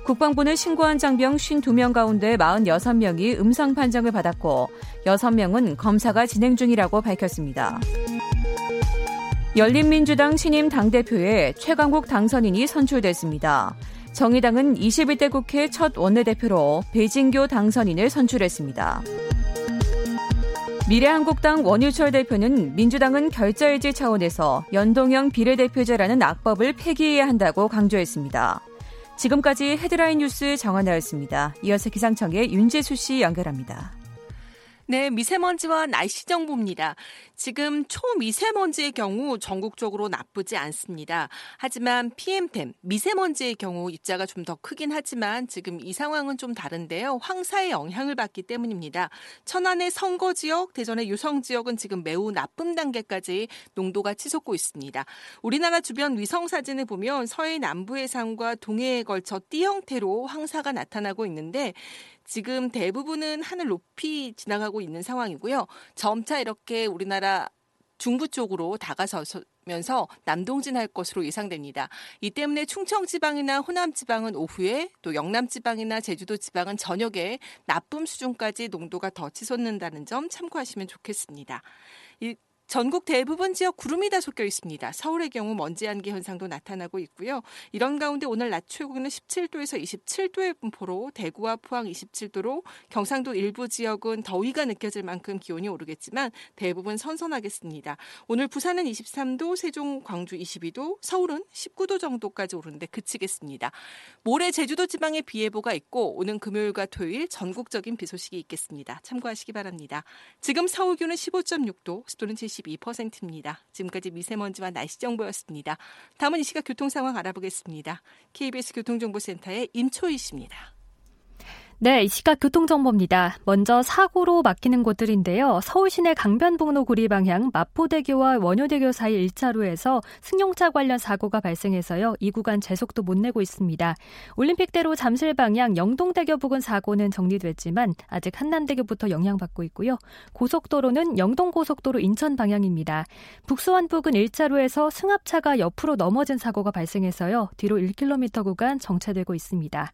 국방부는 신고한 장병 52명 가운데 46명이 음성 판정을 받았고 6명은 검사가 진행 중이라고 밝혔습니다. 열린민주당 신임 당대표에 최강국 당선인이 선출됐습니다. 정의당은 21대 국회 첫 원내대표로 배진교 당선인을 선출했습니다. 미래한국당 원유철 대표는 민주당은 결자해지 차원에서 연동형 비례대표제라는 악법을 폐기해야 한다고 강조했습니다. 지금까지 헤드라인 뉴스 정한나였습니다. 이어서 기상청의 윤재수 씨 연결합니다. 네, 미세먼지와 날씨 정보입니다. 지금 초미세먼지의 경우 전국적으로 나쁘지 않습니다. 하지만 PM10, 미세먼지의 경우 입자가 좀 더 크긴 하지만 지금 이 상황은 좀 다른데요. 황사의 영향을 받기 때문입니다. 천안의 선거 지역, 대전의 유성 지역은 지금 매우 나쁨 단계까지 농도가 치솟고 있습니다. 우리나라 주변 위성 사진을 보면 서해 남부 해상과 동해에 걸쳐 띠 형태로 황사가 나타나고 있는데 지금 대부분은 하늘 높이 지나가고 있는 상황이고요. 점차 이렇게 우리나라 중부 쪽으로 다가서면서 남동진할 것으로 예상됩니다. 이 때문에 충청 지방이나 호남 지방은 오후에 또 영남 지방이나 제주도 지방은 저녁에 나쁨 수준까지 농도가 더 치솟는다는 점 참고하시면 좋겠습니다. 이 전국 대부분 지역 구름이 다 섞여 있습니다. 서울의 경우 먼지 안개 현상도 나타나고 있고요. 이런 가운데 오늘 낮 최고는 17도에서 27도의 분포로 대구와 포항 27도로 경상도 일부 지역은 더위가 느껴질 만큼 기온이 오르겠지만 대부분 선선하겠습니다. 오늘 부산은 23도, 세종, 광주 22도, 서울은 19도 정도까지 오르는데 그치겠습니다. 모레 제주도 지방에 비 예보가 있고 오는 금요일과 토요일 전국적인 비 소식이 있겠습니다. 참고하시기 바랍니다. 지금 서울 기온은 15.6도, 습도는 72%입니다. 지금까지 미세먼지와 날씨 정보였습니다. 다음은 이 시각 교통 상황 알아보겠습니다. KBS 교통정보센터의 임초희 씨입니다. 네, 이 시각 교통정보입니다. 먼저 사고로 막히는 곳들인데요. 서울 시내 강변북로 구리 방향 마포대교와 원효대교 사이 1차로에서 승용차 관련 사고가 발생해서요. 이 구간 제속도 못 내고 있습니다. 올림픽대로 잠실 방향 영동대교 부근 사고는 정리됐지만 아직 한남대교부터 영향받고 있고요. 고속도로는 영동고속도로 인천 방향입니다. 북수원 부근 1차로에서 승합차가 옆으로 넘어진 사고가 발생해서요. 뒤로 1km 구간 정체되고 있습니다.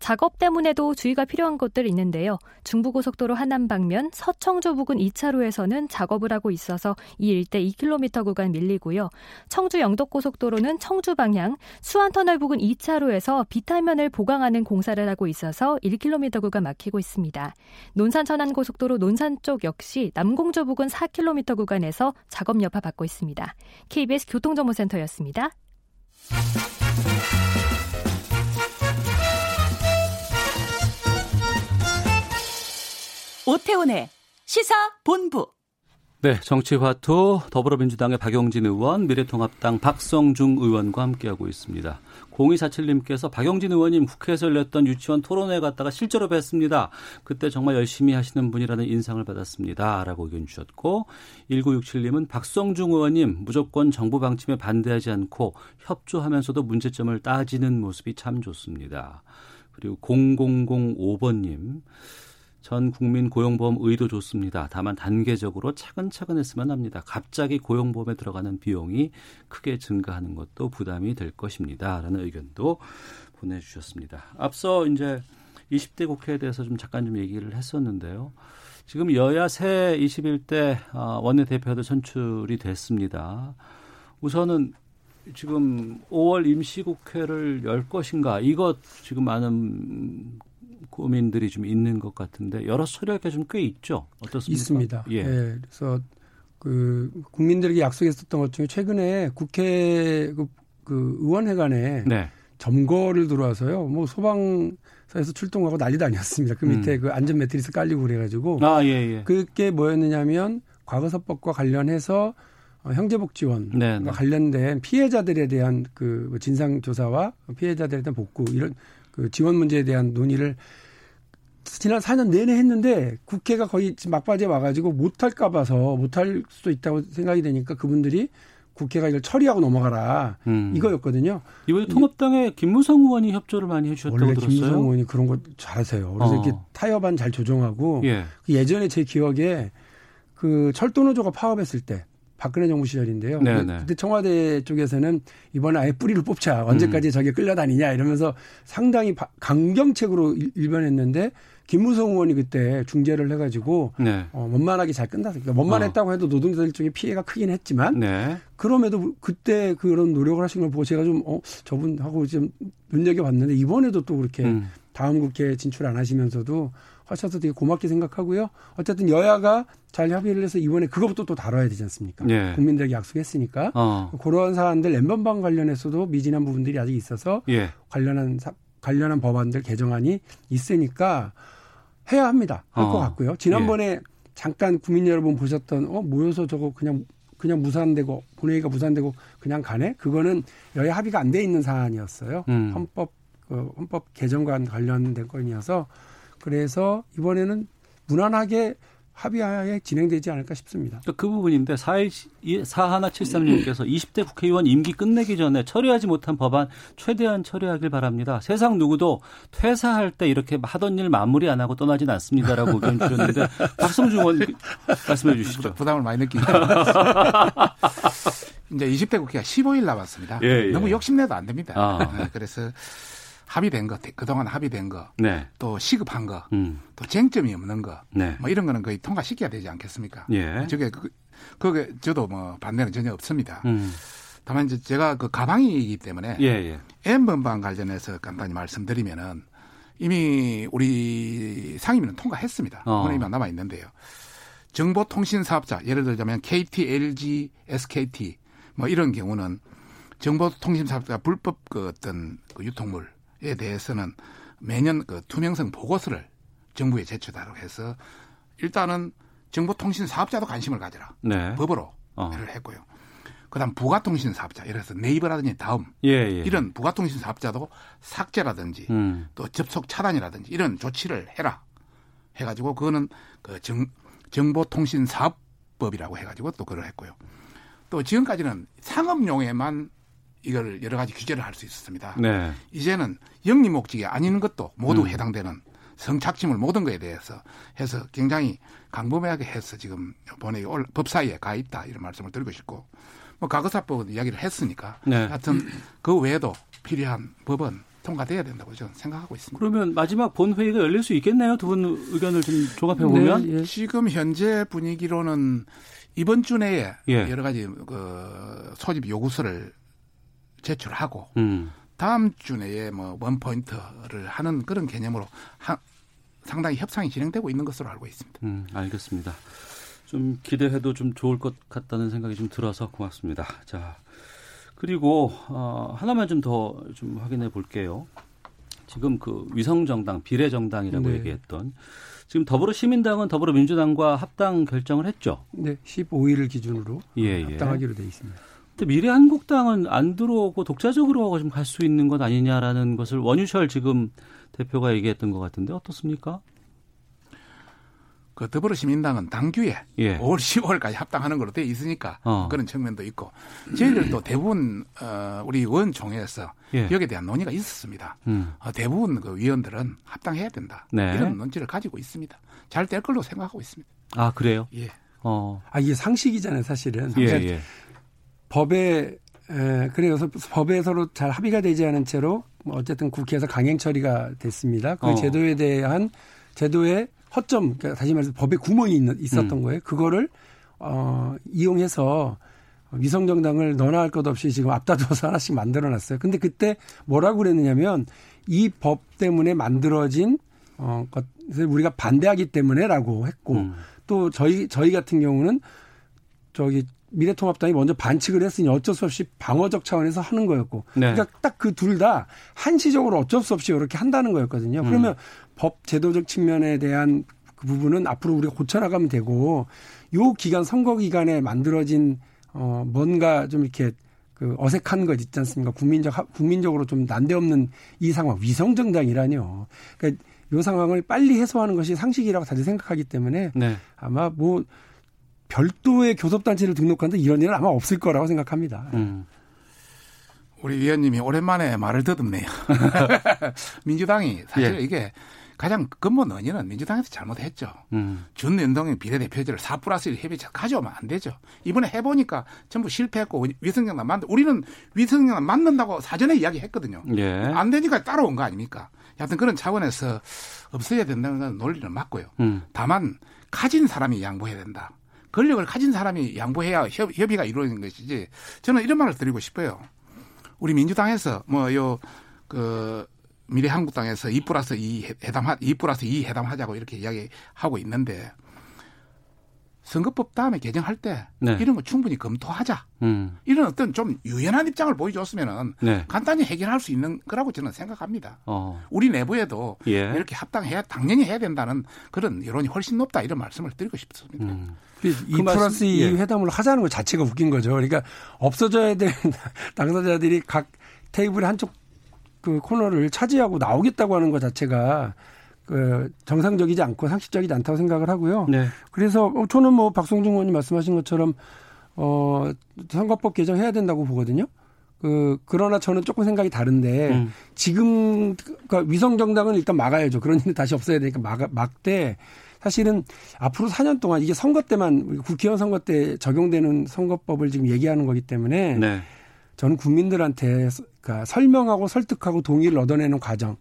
작업 때문에도 주의가 필요한 곳들 있는데요. 중부고속도로 하남 방면 서청주 부근 2차로에서는 작업을 하고 있어서 이 일대 2km 구간 밀리고요. 청주 영덕고속도로는 청주 방향 수안터널 부근 2차로에서 비탈면을 보강하는 공사를 하고 있어서 1km 구간 막히고 있습니다. 논산 천안 고속도로 논산 쪽 역시 남공조 부근 4km 구간에서 작업 여파 받고 있습니다. KBS 교통정보센터였습니다. 오태훈의 시사 본부. 네, 정치화투 더불어민주당의 박용진 의원, 미래통합당 박성중 의원과 함께하고 있습니다. 0247님께서 박용진 의원님 국회에서 열렸던 유치원 토론회 갔다가 실제로 뵀습니다. 그때 정말 열심히 하시는 분이라는 인상을 받았습니다. 라고 의견 주셨고 1967님은 박성중 의원님 무조건 정부 방침에 반대하지 않고 협조하면서도 문제점을 따지는 모습이 참 좋습니다. 그리고 0005번님 전 국민 고용보험 의도 좋습니다. 다만 단계적으로 차근차근 했으면 합니다. 갑자기 고용보험에 들어가는 비용이 크게 증가하는 것도 부담이 될 것입니다. 라는 의견도 보내주셨습니다. 앞서 이제 20대 국회에 대해서 좀 잠깐 좀 얘기를 했었는데요. 지금 여야 새 21대 아, 원내대표도 선출이 됐습니다. 우선은 지금 5월 임시국회를 열 것인가 이것 지금 많은 고민들이 좀 있는 것 같은데 여러 소리가 좀 꽤 있죠. 어떻습니까? 있습니다. 예. 예. 그래서 그 국민들에게 약속했었던 것 중에 최근에 국회 그, 그 의원회관에 네. 점거를 들어와서요. 뭐 소방서에서 출동하고 난리도 아니었습니다. 그 밑에 음. 그 안전 매트리스 깔리고 그래가지고 아, 예, 예. 그게 뭐였느냐면 과거사법과 관련해서 어, 형제복지원과 네, 네. 관련된 피해자들에 대한 그뭐 진상 조사와 피해자들에 대한 복구 이런 그 지원 문제에 대한 논의를 지난 4년 내내 했는데 국회가 거의 막바지에 와가지고 못할까 봐서 못할 수도 있다고 생각이 되니까 그분들이 국회가 이걸 처리하고 넘어가라 음. 이거였거든요. 이번에 통합당의 김무성 의원이 협조를 많이 해주셨다고 원래 들었어요. 김무성 의원이 그런 거 잘하세요. 그래서 어. 이렇게 타협안 잘 조정하고 예. 그 예전에 제 기억에 그 철도노조가 파업했을 때 박근혜 정부 시절인데요. 네네. 네. 그때 청와대 쪽에서는 이번에 아예 뿌리를 뽑자. 언제까지 음. 저게 끌려다니냐 이러면서 상당히 강경책으로 일변했는데 김무성 의원이 그때 중재를 해가지고 네. 어, 원만하게 잘 끝났습니다. 원만했다고 어. 해도 노동자들 쪽에 피해가 크긴 했지만 네. 그럼에도 그때 그런 노력을 하신 걸 보고 제가 좀 어, 저분하고 좀 눈여겨봤는데 이번에도 또 그렇게 음. 다음 국회에 진출 안 하시면서도 하셔서 되게 고맙게 생각하고요. 어쨌든 여야가 잘 협의를 해서 이번에 그것부터 또 다뤄야 되지 않습니까? 예. 국민들에게 약속했으니까 어. 그런 사안들 엠번방 관련해서도 미진한 부분들이 아직 있어서 예. 관련한 사, 관련한 법안들 개정안이 있으니까 해야 합니다. 할것 어. 같고요. 지난번에 예. 잠깐 국민 여러분 보셨던 어 모여서 저거 그냥 그냥 무산되고 본회의가 무산되고 그냥 가네? 그거는 여야 합의가 안 돼 있는 사안이었어요. 음. 헌법 그 헌법 개정과 관련된 건이어서 그래서 이번에는 무난하게 합의하에 진행되지 않을까 싶습니다. 그 부분인데 사하나73님께서 20대 국회의원 임기 끝내기 전에 처리하지 못한 법안 최대한 처리하길 바랍니다. 세상 누구도 퇴사할 때 이렇게 하던 일 마무리 안 하고 떠나진 않습니다라고 의견 주셨는데 박성중 의원 말씀해 주시죠. 부담을 많이 느끼네요. 이제 20대 국회가 15일 남았습니다. 예, 예. 너무 욕심내도 안 됩니다. 아. 네, 그래서 합의된 것, 그동안 합의된 거, 네. 또 시급한 거, 음. 또 쟁점이 없는 거, 네. 뭐 이런 거는 거의 통과시켜야 되지 않겠습니까? 예. 저게 그, 그게 저도 뭐 반대는 전혀 없습니다. 음. 다만 이제 제가 그 가방이기 때문에 예, 예. N번방 관련해서 간단히 말씀드리면은 이미 우리 상임위는 통과했습니다. 어. 본회의만 남아 있는데요. 정보통신 사업자 예를 들자면 KT, LG, SKT 뭐 이런 경우는 정보통신 사업자 불법 그 어떤 그 유통물 에 대해서는 매년 그 투명성 보고서를 정부에 제출하도록 해서 일단은 정보통신 사업자도 관심을 가져라. 네. 법으로 어. 를 했고요. 그다음 부가통신 사업자, 예를 들어서 네이버라든지 다음 예, 예. 이런 부가통신 사업자도 삭제라든지 음. 또 접속 차단이라든지 이런 조치를 해라 해가지고 그거는 그 정, 정보통신 사업법이라고 해가지고 또 그걸 했고요. 또 지금까지는 상업용에만 이걸 여러 가지 규제를 할 수 있었습니다. 네. 이제는 영리 목적이 아닌 것도 모두 음. 해당되는 성착취물 모든 거에 대해서 해서 굉장히 강범하게 해서 지금 본회의 올 법사위에 가 있다 이런 말씀을 드리고 싶고 뭐 과거사법은 이야기를 했으니까 네. 하여튼 그 외에도 필요한 법은 통과돼야 된다고 저는 생각하고 있습니다. 그러면 마지막 본회의가 열릴 수 있겠네요. 두 분 의견을 좀 종합해 보면. 네, 예. 지금 현재 분위기로는 이번 주 내에 예. 여러 가지 그 소집 요구서를 제출하고 음. 다음 주 내에 뭐 원포인트를 하는 그런 개념으로 하- 상당히 협상이 진행되고 있는 것으로 알고 있습니다. 음, 알겠습니다. 좀 기대해도 좀 좋을 것 같다는 생각이 좀 들어서 고맙습니다. 자, 그리고 어, 하나만 좀 더좀 확인해 볼게요. 지금 그 위성정당, 비례정당이라고 네. 얘기했던 지금 더불어 시민당은 더불어 민주당과 합당 결정을 했죠. 네, 15일을 기준으로 예, 예. 합당하기로 돼 있습니다. 근데 미래한국당은 안 들어오고 독자적으로 좀 갈 수 있는 것 아니냐라는 것을 원유철 지금 대표가 얘기했던 것 같은데 어떻습니까? 그 더불어시민당은 당규에 예. 5월, 10월까지 합당하는 걸로 돼 있으니까 어. 그런 측면도 있고 저희들 도 대부분 어, 우리 의원총회에서 예. 여기에 대한 논의가 있었습니다. 음. 어, 대부분 그 위원들은 합당해야 된다 네. 이런 논지를 가지고 있습니다. 잘 될 걸로 생각하고 있습니다. 아 그래요? 예. 어. 아 이게 상식이잖아요, 사실은. 예, 예. 법에 에, 그래서 법에 서로 잘 합의가 되지 않은 채로 뭐 어쨌든 국회에서 강행 처리가 됐습니다. 그 어. 제도에 대한 제도의 허점, 그러니까 다시 말해서 법에 구멍이 있, 있었던 음. 거예요. 그거를 어, 이용해서 위성정당을 너나 할 것 없이 지금 앞다퉈서 하나씩 만들어놨어요. 근데 그때 뭐라고 그랬느냐면 이 법 때문에 만들어진 어, 것을 우리가 반대하기 때문에라고 했고 음. 또 저희 저희 같은 경우는 저기 미래통합당이 먼저 반칙을 했으니 어쩔 수 없이 방어적 차원에서 하는 거였고 네. 그러니까 딱 그 둘 다 한시적으로 어쩔 수 없이 이렇게 한다는 거였거든요. 음. 그러면 법 제도적 측면에 대한 그 부분은 앞으로 우리가 고쳐나가면 되고 요 기간 선거 기간에 만들어진 어 뭔가 좀 이렇게 그 어색한 것 있지 않습니까? 국민적 하- 국민적으로 좀 난데없는 이 상황 위성 정당이라뇨. 그러니까 요 상황을 빨리 해소하는 것이 상식이라고 다들 생각하기 때문에 네. 아마 뭐 별도의 교섭단체를 등록한다 이런 일은 아마 없을 거라고 생각합니다. 음. 우리 위원님이 오랜만에 말을 더듬네요. 민주당이 사실 예. 이게 가장 근본 원인은 민주당에서 잘못했죠. 음. 준연동형 비례대표제를 4 플러스 1 협의체 가져오면 안 되죠. 이번에 해보니까 전부 실패했고 위성정당 만들 우리는 위성정당 만든다고 사전에 이야기했거든요. 예. 안 되니까 따라온 거 아닙니까? 여하튼 그런 차원에서 없어야 된다는 건 논리는 맞고요. 음. 다만 가진 사람이 양보해야 된다. 권력을 가진 사람이 양보해야 협, 협의가 이루어지는 것이지. 저는 이런 말을 드리고 싶어요. 우리 민주당에서 뭐요그 미래한국당에서 2 플러스 2 회담하 2 플러스 2 회담하자고 이렇게 이야기하고 있는데 선거법 다음에 개정할 때 네. 이런 거 충분히 검토하자. 음. 이런 어떤 좀 유연한 입장을 보여줬으면은 네. 간단히 해결할 수 있는 거라고 저는 생각합니다. 어. 우리 내부에도 예. 이렇게 합당해야 당연히 해야 된다는 그런 여론이 훨씬 높다 이런 말씀을 드리고 싶습니다. 음. 이 그 플러스 이 예. 회담을 하자는 것 자체가 웃긴 거죠. 그러니까 없어져야 되는 당사자들이 각 테이블의 한쪽 그 코너를 차지하고 나오겠다고 하는 것 자체가 그 정상적이지 않고 상식적이지 않다고 생각을 하고요. 네. 그래서 어, 저는 뭐 박성중 의원님 말씀하신 것처럼 어 선거법 개정해야 된다고 보거든요. 그 그러나 저는 조금 생각이 다른데 음. 지금 그러니까 위성 정당은 일단 막아야죠. 그런 일은 다시 없어야 되니까 막 막되 사실은 앞으로 4년 동안 이게 선거 때만 국회의원 선거 때 적용되는 선거법을 지금 얘기하는 거기 때문에 네. 저는 국민들한테 서- 그러니까 설명하고 설득하고 동의를 얻어내는 과정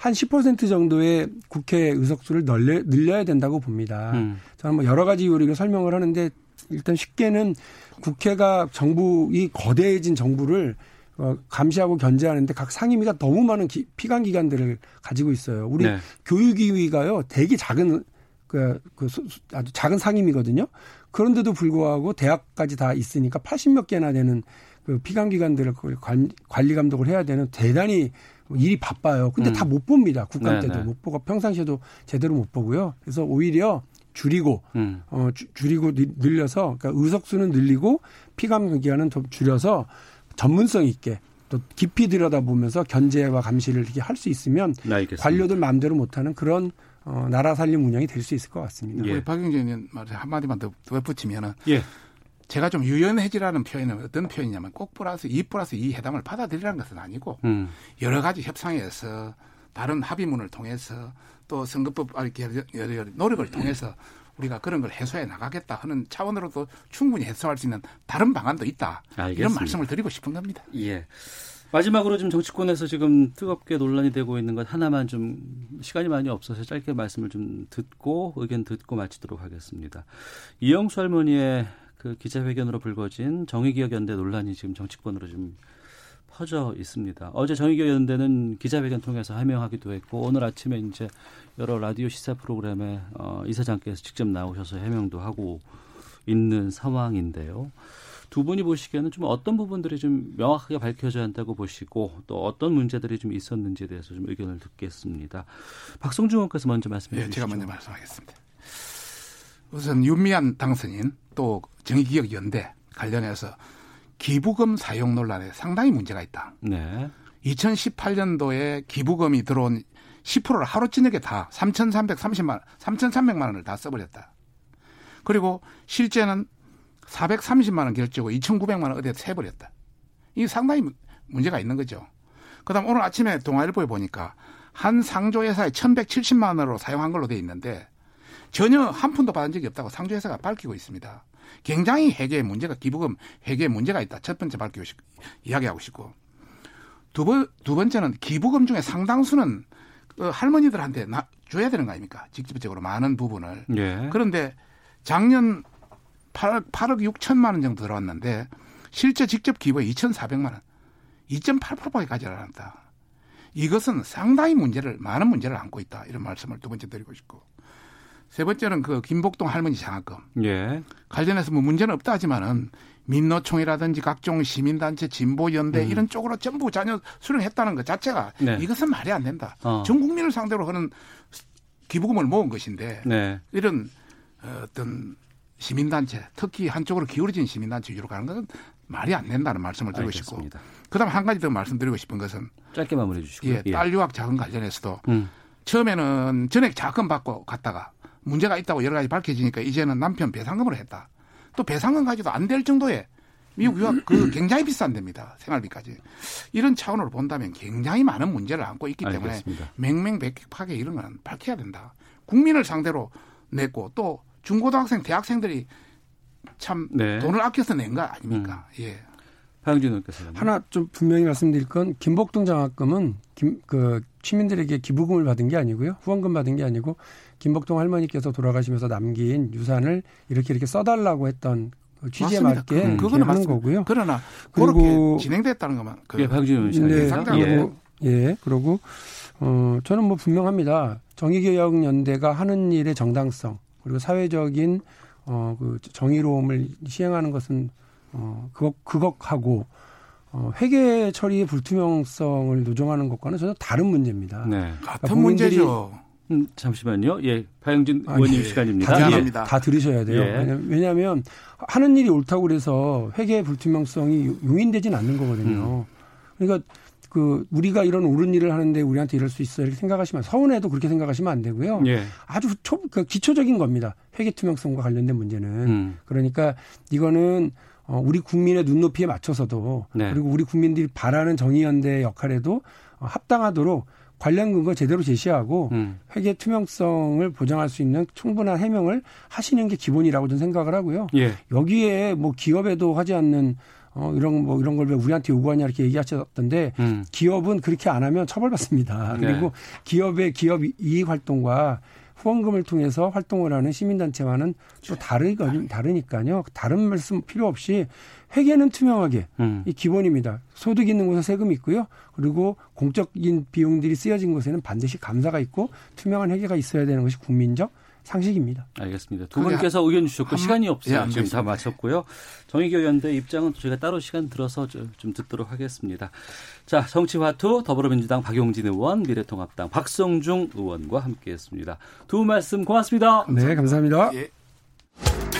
한 10% 정도의 국회 의석수를 늘려, 늘려야 된다고 봅니다. 음. 저는 뭐 여러 가지 이유로 설명을 하는데 일단 쉽게는 국회가 정부 이 거대해진 정부를 어, 감시하고 견제하는데 각 상임위가 너무 많은 기, 피감 기관들을 가지고 있어요. 우리 네. 교육위위가요 되게 작은 그, 그 아주 작은 상임이거든요. 그런데도 불구하고 대학까지 다 있으니까 80몇 개나 되는 그 피감 기관들을 그걸 관, 관리 감독을 해야 되는 대단히 일이 바빠요. 근데 음. 다못 봅니다. 국감 네, 때도 네. 못 보고 평상시에도 제대로 못 보고요. 그래서 오히려 줄이고 음. 어 주- 줄이고 늘- 늘려서 그러니까 의석 수는 늘리고 피감 기간은 더 줄여서 전문성 있게 또 깊이 들여다보면서 견제와 감시를 이렇게 할 수 있으면 네, 알겠습니다. 관료들 마음대로 못하는 그런 어, 나라 살림 운영이 될 수 있을 것 같습니다. 예. 우리 박영진 의원 말에 한마디만 더 덧붙이면은 예. 제가 좀 유연해지라는 표현은 어떤 표현이냐면 꼭 플러스 2 플러스 2 회담을 받아들이라는 것은 아니고 음. 여러 가지 협상에서 다른 합의문을 통해서 또 선거법 아, 여러, 노력을 통해서 우리가 그런 걸 해소해 나가겠다 하는 차원으로도 충분히 해소할 수 있는 다른 방안도 있다. 이런 알겠습니다. 말씀을 드리고 싶은 겁니다. 예. 마지막으로 지금 정치권에서 지금 뜨겁게 논란이 되고 있는 것 하나만 좀 시간이 많이 없어서 짧게 말씀을 좀 듣고 의견 듣고 마치도록 하겠습니다. 이영수 할머니의 그 기자회견으로 불거진 정의기억연대 논란이 지금 정치권으로 좀 퍼져 있습니다. 어제 정의기억연대는 기자회견 통해서 해명하기도 했고 오늘 아침에 이제 여러 라디오 시사 프로그램에 어, 이사장께서 직접 나오셔서 해명도 하고 있는 상황인데요. 두 분이 보시기에는 좀 어떤 부분들이 좀 명확하게 밝혀져야 한다고 보시고 또 어떤 문제들이 좀 있었는지에 대해서 좀 의견을 듣겠습니다. 박성중 의원께서 먼저 말씀해 예, 주시죠. 제가 먼저 말씀하겠습니다. 우선 윤미한 당선인 또 정의기억연대 관련해서 기부금 사용 논란에 상당히 문제가 있다. 네. 2018년도에 기부금이 들어온 10%를 하루 저녁에 다 3,330만 3,300만 원을 다 써버렸다. 그리고 실제는 430만 원 결제고 2,900만 원 어디에 세버렸다. 이 상당히 문- 문제가 있는 거죠. 그다음 오늘 아침에 동아일보에 보니까 한 상조 회사에 1,170만 원으로 사용한 걸로 돼 있는데 전혀 한 푼도 받은 적이 없다고 상조회사가 밝히고 있습니다. 굉장히 회계에 문제가 기부금 회계에 문제가 있다. 첫 번째 밝히고 싶, 이야기하고 싶고 두, 번, 두 번째는 기부금 중에 상당수는 그 할머니들한테 나, 줘야 되는 거 아닙니까? 직접적으로 많은 부분을. 예. 그런데 작년 8억, 8억 6천만 원 정도 들어왔는데 실제 직접 기부에 2,400만 원, 2.8%밖에 가지 않았다. 이것은 상당히 문제를 많은 문제를 안고 있다. 이런 말씀을 두 번째 드리고 싶고 세 번째는 그 김복동 할머니 장학금 예. 관련해서 뭐 문제는 없다 하지만은 민노총이라든지 각종 시민단체 진보연대 음. 이런 쪽으로 전부 자녀 수령했다는 것 자체가 네. 이것은 말이 안 된다. 어. 전 국민을 상대로 하는 기부금을 모은 것인데 네. 이런 어, 어떤 시민단체 특히 한쪽으로 기울어진 시민단체 위로 가는 것은 말이 안 된다는 말씀을 드리고 싶고 알겠습니다. 그다음 한 가지 더 말씀드리고 싶은 것은 짧게 마무리해 주시고요. 예, 딸 유학 자금 관련해서도 음. 처음에는 전액 자금 받고 갔다가 문제가 있다고 여러 가지 밝혀지니까 이제는 남편 배상금으로 했다. 또 배상금 가지도 안 될 정도의 미국 유학 그 굉장히 비싼 데입니다. 생활비까지. 이런 차원으로 본다면 굉장히 많은 문제를 안고 있기 때문에 알겠습니다. 맹맹백백하게 이런 거는 밝혀야 된다. 국민을 상대로 냈고 또 중고등학생, 대학생들이 참 네. 돈을 아껴서 낸 거 아닙니까? 예. 박영진 의원께서 하나 좀 분명히 말씀드릴 건 김복동 장학금은 김, 그 시민들에게 기부금을 받은 게 아니고요. 후원금 받은 게 아니고 김복동 할머니께서 돌아가시면서 남긴 유산을 이렇게 이렇게 써달라고 했던 그 취지에 맞습니다. 맞게 그- 이렇게 그거는 하는. 거고요. 그러나 그리고 그렇게 진행됐다는 것만 그 예, 의원 네, 네. 상당히 예. 그리고 어 저는 뭐 분명합니다. 정의개혁연대가 하는 일의 정당성 그리고 사회적인 어그 정의로움을 시행하는 것은 어 그것 그것하고 어 회계 처리의 불투명성을 노정하는 것과는 전혀 다른 문제입니다. 네. 같은 국민들이- 문제죠. 음, 잠시만요. 예. 박영진 아니, 의원님 예. 시간입니다. 다 예. 다 들으셔야 돼요. 예. 왜냐- 왜냐하면 하는 일이 옳다고 그래서 회계의 불투명성이 유- 용인되진 않는 거거든요. 그러니까 그 우리가 이런 옳은 일을 하는데 우리한테 이럴 수 있어 이렇게 생각하시면 서운해도 그렇게 생각하시면 안 되고요. 예. 아주 초, 그 기초적인 겁니다. 회계 투명성과 관련된 문제는. 음. 그러니까 이거는 어, 우리 국민의 눈높이에 맞춰서도 네. 그리고 우리 국민들이 바라는 정의연대의 역할에도 어, 합당하도록 관련 근거 제대로 제시하고 음. 회계 투명성을 보장할 수 있는 충분한 해명을 하시는 게 기본이라고 저는 생각을 하고요. 예. 여기에 뭐 기업에도 하지 않는 어 이런 뭐 이런 걸 왜 우리한테 요구하냐 이렇게 얘기하셨던데 음. 기업은 그렇게 안 하면 처벌받습니다. 네. 그리고 기업의 기업 이익 활동과 후원금을 통해서 활동을 하는 시민단체와는 또 다르거 다르니까요. 다른 말씀 필요 없이 회계는 투명하게 음. 이 기본입니다. 소득 있는 곳에 세금이 있고요. 그리고 공적인 비용들이 쓰여진 곳에는 반드시 감사가 있고 투명한 회계가 있어야 되는 것이 국민적 상식입니다. 알겠습니다. 두 분께서 의견 주셨고 시간이 없어요. 예, 지금 다 마쳤고요. 정의교 연대 입장은 저희가 따로 시간 들어서 좀 듣도록 하겠습니다. 자, 정치화투 더불어민주당 박용진 의원, 미래통합당 박성중 의원과 함께했습니다. 두 말씀 고맙습니다. 네, 감사합니다. 예.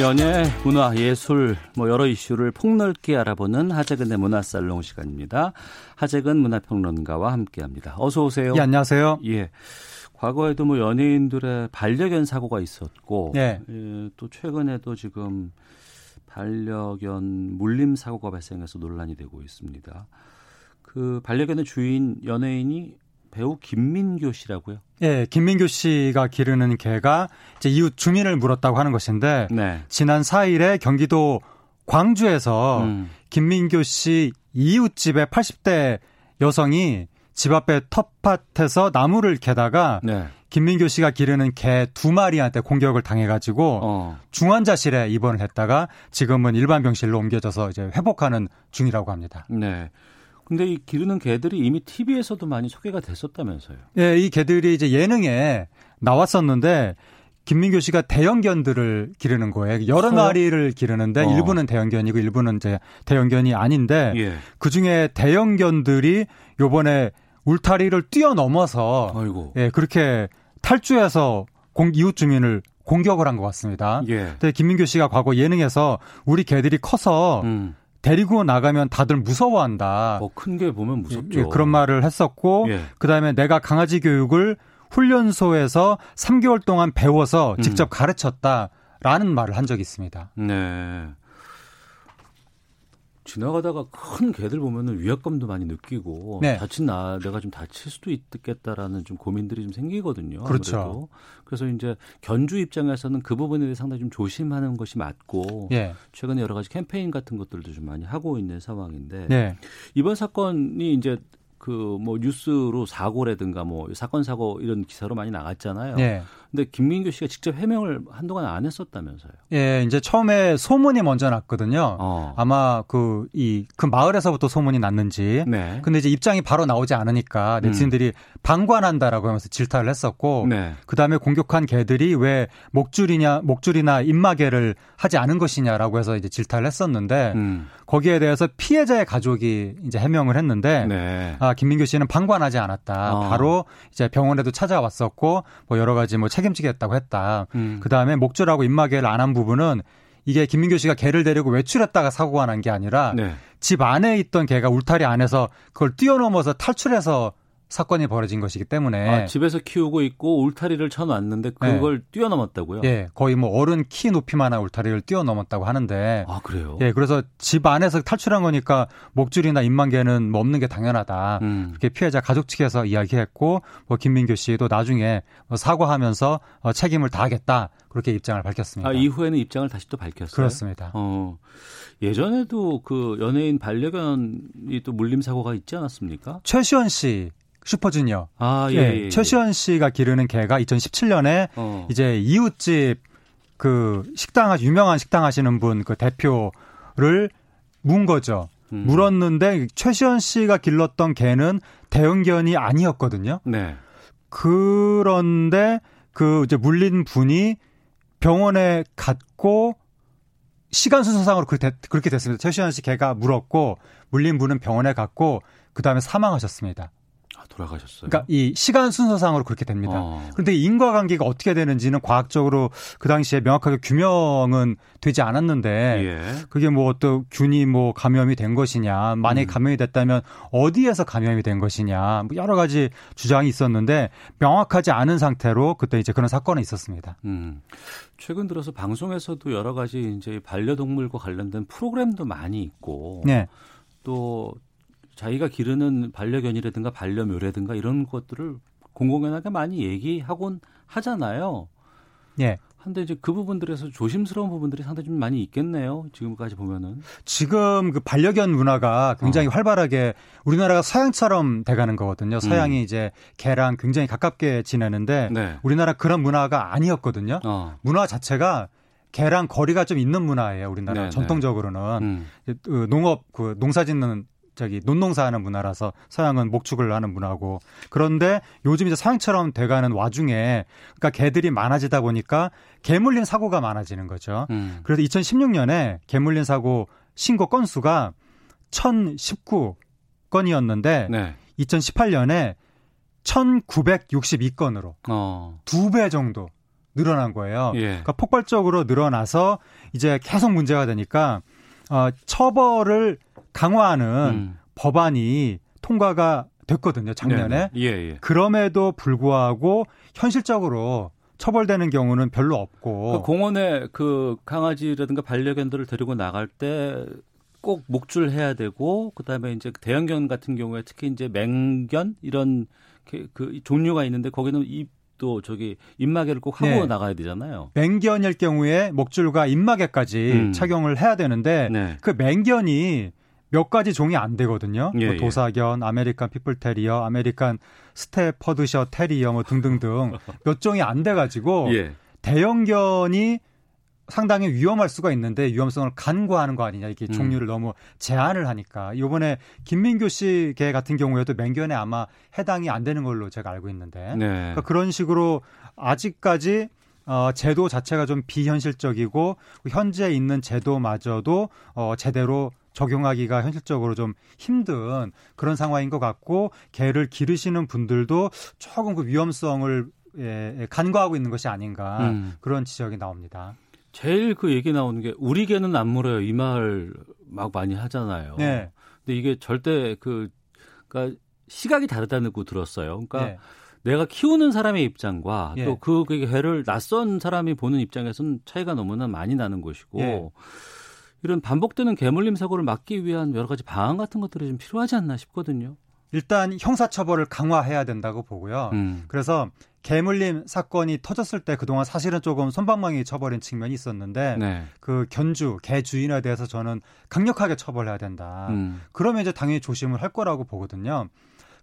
연예, 문화, 예술, 뭐 여러 이슈를 폭넓게 알아보는 하재근의 문화살롱 시간입니다. 하재근 문화평론가와 함께합니다. 어서 오세요. 예, 안녕하세요. 예. 과거에도 뭐 연예인들의 반려견 사고가 있었고, 예. 예, 또 최근에도 지금 반려견 물림 사고가 발생해서 논란이 되고 있습니다. 그 반려견의 주인 연예인이 배우 김민교 씨라고요? 예, 김민교 씨가 기르는 개가 이제 이웃 주민을 물었다고 하는 것인데 네. 지난 4일에 경기도 광주에서 음. 김민교 씨 이웃집의 80대 여성이 집 앞에 텃밭에서 나무를 캐다가 네. 김민교 씨가 기르는 개 두 마리한테 공격을 당해가지고 어. 중환자실에 입원을 했다가 지금은 일반 병실로 옮겨져서 이제 회복하는 중이라고 합니다. 네. 근데 이 기르는 개들이 이미 TV에서도 많이 소개가 됐었다면서요. 예, 이 개들이 이제 예능에 나왔었는데 김민교 씨가 대형견들을 기르는 거예요. 여러 어? 마리를 기르는데 어. 일부는 대형견이고 일부는 이제 대형견이 아닌데 예. 그 중에 대형견들이 요번에 울타리를 뛰어넘어서 아이고. 예, 그렇게 탈주해서 공, 이웃 주민을 공격을 한 것 같습니다. 예. 근데 김민교 씨가 과거 예능에서 우리 개들이 커서 음. 데리고 나가면 다들 무서워한다. 뭐 큰 게 보면 무섭죠. 예, 그런 말을 했었고 예. 그다음에 내가 강아지 교육을 훈련소에서 3개월 동안 배워서 음. 직접 가르쳤다라는 말을 한 적이 있습니다. 네. 지나가다가 큰 개들 보면은 위압감도 많이 느끼고 네. 다친 나 내가 좀 다칠 수도 있겠다라는 좀 고민들이 좀 생기거든요. 그렇죠. 아무래도. 그래서 이제 견주 입장에서는 그 부분에 대해 상당히 좀 조심하는 것이 맞고 예. 최근에 여러 가지 캠페인 같은 것들도 좀 많이 하고 있는 상황인데 네. 이번 사건이 이제 그 뭐 뉴스로 사고라든가 뭐 사건 사고 이런 기사로 많이 나갔잖아요. 예. 근데 김민교 씨가 직접 해명을 한동안 안 했었다면서요. 예, 이제 처음에 소문이 먼저 났거든요. 어. 아마 그, 이, 그 마을에서부터 소문이 났는지. 네. 근데 이제 입장이 바로 나오지 않으니까 네티즌들이 방관한다라고 하면서 질타를 했었고. 네. 그 다음에 공격한 개들이 왜 목줄이냐, 목줄이나 입마개를 하지 않은 것이냐라고 해서 이제 질타를 했었는데. 음. 거기에 대해서 피해자의 가족이 이제 해명을 했는데. 네. 아, 김민규 씨는 방관하지 않았다. 어. 바로 이제 병원에도 찾아왔었고 뭐 여러 가지 뭐 책임지겠다고 했다. 음. 그 다음에 목줄하고 입마개를 안 한 부분은 이게 김민규 씨가 개를 데리고 외출했다가 사고가 난 게 아니라 네. 집 안에 있던 개가 울타리 안에서 그걸 뛰어넘어서 탈출해서 사건이 벌어진 것이기 때문에 아, 집에서 키우고 있고 울타리를 쳐놨는데 그걸 뛰어넘었다고요? 예, 거의 뭐 어른 키 높이만한 울타리를 뛰어넘었다고 하는데 아 그래요? 예, 그래서 집 안에서 탈출한 거니까 목줄이나 입만개는 뭐 없는 게 당연하다. 음. 그렇게 피해자 가족 측에서 이야기했고 뭐 김민교 씨도 나중에 뭐 사과하면서 어, 책임을 다하겠다 그렇게 입장을 밝혔습니다. 아 이후에는 입장을 다시 또 밝혔어요. 그렇습니다. 어 예전에도 그 연예인 반려견이 또 물림 사고가 있지 않았습니까? 최시원 씨 슈퍼주니어. 아 예. 예, 예, 예. 최시원 씨가 기르는 개가 2017년에 어. 이제 이웃집 그 식당 유명한 식당 하시는 분 그 대표를 문 거죠. 음. 물었는데 최시원 씨가 길렀던 개는 대형견이 아니었거든요. 네. 그런데 그 이제 물린 분이 병원에 갔고 시간 순서상으로 그렇게, 됐- 그렇게 됐습니다. 최시현 씨 개가 물었고 물린 분은 병원에 갔고 그 다음에 사망하셨습니다. 아, 돌아가셨어요. 그러니까 이 시간 순서상으로 그렇게 됩니다. 어. 그런데 인과관계가 어떻게 되는지는 과학적으로 그 당시에 명확하게 규명은 되지 않았는데 예. 그게 뭐 어떤 균이 뭐 감염이 된 것이냐, 만약에 음. 감염이 됐다면 어디에서 감염이 된 것이냐, 뭐 여러 가지 주장이 있었는데 명확하지 않은 상태로 그때 이제 그런 사건이 있었습니다. 음. 최근 들어서 방송에서도 여러 가지 이제 반려동물과 관련된 프로그램도 많이 있고 네. 또 자기가 기르는 반려견이라든가 반려묘라든가 이런 것들을 공공연하게 많이 얘기하곤 하잖아요. 예. 한데 이제 그 부분들에서 조심스러운 부분들이 상당히 좀 많이 있겠네요. 지금까지 보면은. 지금 그 반려견 문화가 굉장히 어. 활발하게 우리나라가 서양처럼 돼가는 거거든요. 서양이 음. 이제 개랑 굉장히 가깝게 지내는데 네. 우리나라 그런 문화가 아니었거든요. 어. 문화 자체가 개랑 거리가 좀 있는 문화예요. 우리나라 네, 전통적으로는 음. 그 농업 그 농사짓는 저기 논농사하는 문화라서 서양은 목축을 하는 문화고 그런데 요즘 이제 서양처럼 돼가는 와중에 그러니까 개들이 많아지다 보니까 개 물린 사고가 많아지는 거죠. 음. 그래서 2016년에 개 물린 사고 신고 건수가 1,019건이었는데 네. 2018년에 1,962건으로 어. 두배 정도 늘어난 거예요. 예. 그러니까 폭발적으로 늘어나서 이제 계속 문제가 되니까 어, 처벌을 강화하는 음. 법안이 통과가 됐거든요, 작년에. 네네. 예, 예. 그럼에도 불구하고 현실적으로 처벌되는 경우는 별로 없고 그 공원에 그 강아지라든가 반려견들을 데리고 나갈 때 꼭 목줄해야 되고 그다음에 이제 대형견 같은 경우에 특히 이제 맹견 이런 그, 그 종류가 있는데 거기는 입도 저기 입마개를 꼭 하고 네. 나가야 되잖아요. 맹견일 경우에 목줄과 입마개까지 음. 착용을 해야 되는데 네. 그 맹견이 몇 가지 종이 안 되거든요. 예, 뭐 예. 도사견, American Pit Bull Terrier, American Staffordshire Terrier 뭐 등등등 몇 종이 안 돼 가지고 예. 대형견이 상당히 위험할 수가 있는데 위험성을 간과하는 거 아니냐 이게 음. 종류를 너무 제한을 하니까 이번에 김민교 씨 개 같은 경우에도 맹견에 아마 해당이 안 되는 걸로 제가 알고 있는데 네. 그러니까 그런 식으로 아직까지 어, 제도 자체가 좀 비현실적이고 현재 있는 제도마저도 어, 제대로 적용하기가 현실적으로 좀 힘든 그런 상황인 것 같고 개를 기르시는 분들도 조금 그 위험성을 예, 간과하고 있는 것이 아닌가 음. 그런 지적이 나옵니다. 제일 그 얘기 나오는 게 우리 개는 안 물어요. 이 말 막 많이 하잖아요. 네. 근데 이게 절대 그 그러니까 시각이 다르다고 들었어요. 그러니까 네. 내가 키우는 사람의 입장과 예. 또그 개를 낯선 사람이 보는 입장에서는 차이가 너무나 많이 나는 것이고 예. 이런 반복되는 개물림 사고를 막기 위한 여러 가지 방안 같은 것들이 좀 필요하지 않나 싶거든요. 일단 형사처벌을 강화해야 된다고 보고요. 음. 그래서 개물림 사건이 터졌을 때 그동안 사실은 조금 손방망이 쳐버린 측면이 있었는데 네. 그 견주 개 주인에 대해서 저는 강력하게 처벌해야 된다. 음. 그러면 이제 당연히 조심을 할 거라고 보거든요.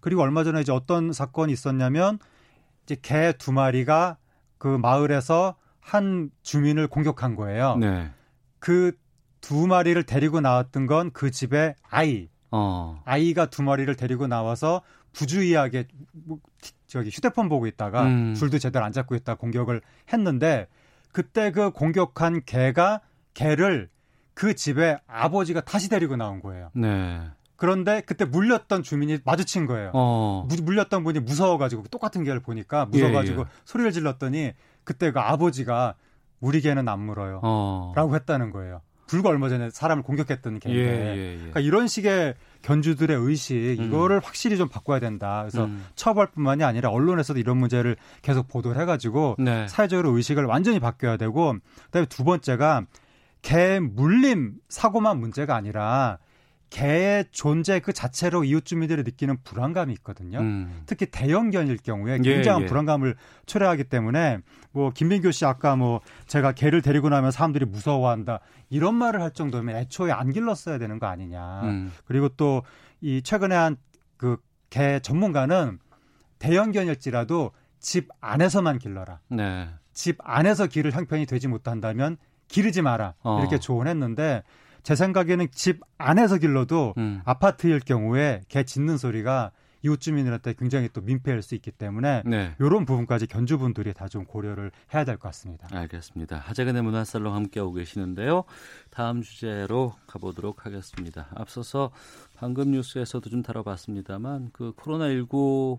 그리고 얼마 전에 이제 어떤 사건이 있었냐면 이제 개 두 마리가 그 마을에서 한 주민을 공격한 거예요. 네. 그 두 마리를 데리고 나왔던 건 그 집의 아이. 어. 아이가 두 마리를 데리고 나와서 부주의하게 뭐, 저기 휴대폰 보고 있다가 음. 줄도 제대로 안 잡고 있다 공격을 했는데 그때 그 공격한 개가 개를 그 집에 아버지가 다시 데리고 나온 거예요. 네. 그런데 그때 물렸던 주민이 마주친 거예요. 어. 무- 물렸던 분이 무서워가지고 똑같은 개를 보니까 무서워가지고 예, 예. 소리를 질렀더니 그때 그 아버지가 우리 개는 안 물어요. 어. 라고 했다는 거예요. 불과 얼마 전에 사람을 공격했던 개인데. 예, 예, 예. 그러니까 이런 식의 견주들의 의식 음. 이거를 확실히 좀 바꿔야 된다. 그래서 음. 처벌뿐만이 아니라 언론에서도 이런 문제를 계속 보도를 해가지고 네. 사회적으로 의식을 완전히 바뀌어야 되고 그다음에 두 번째가 개 물림 사고만 문제가 아니라 개의 존재 그 자체로 이웃 주민들이 느끼는 불안감이 있거든요. 음. 특히 대형견일 경우에 예, 굉장한 예. 불안감을 초래하기 때문에 뭐 김민교 씨 아까 뭐 제가 개를 데리고 나면 사람들이 무서워한다 이런 말을 할 정도면 애초에 안 길렀어야 되는 거 아니냐. 음. 그리고 또 이 최근에 한 그 개 전문가는 대형견일지라도 집 안에서만 길러라. 네. 집 안에서 기를 형편이 되지 못한다면 기르지 마라. 어. 이렇게 조언했는데 제 생각에는 집 안에서 길러도 음. 아파트일 경우에 개 짖는 소리가 이웃 주민들한테 굉장히 또 민폐일 수 있기 때문에 네. 이런 부분까지 견주분들이 다 좀 고려를 해야 될 것 같습니다. 알겠습니다. 하재근의 문화살롱 함께하고 계시는데요. 다음 주제로 가보도록 하겠습니다. 앞서서 방금 뉴스에서도 좀 다뤄봤습니다만 그 코로나19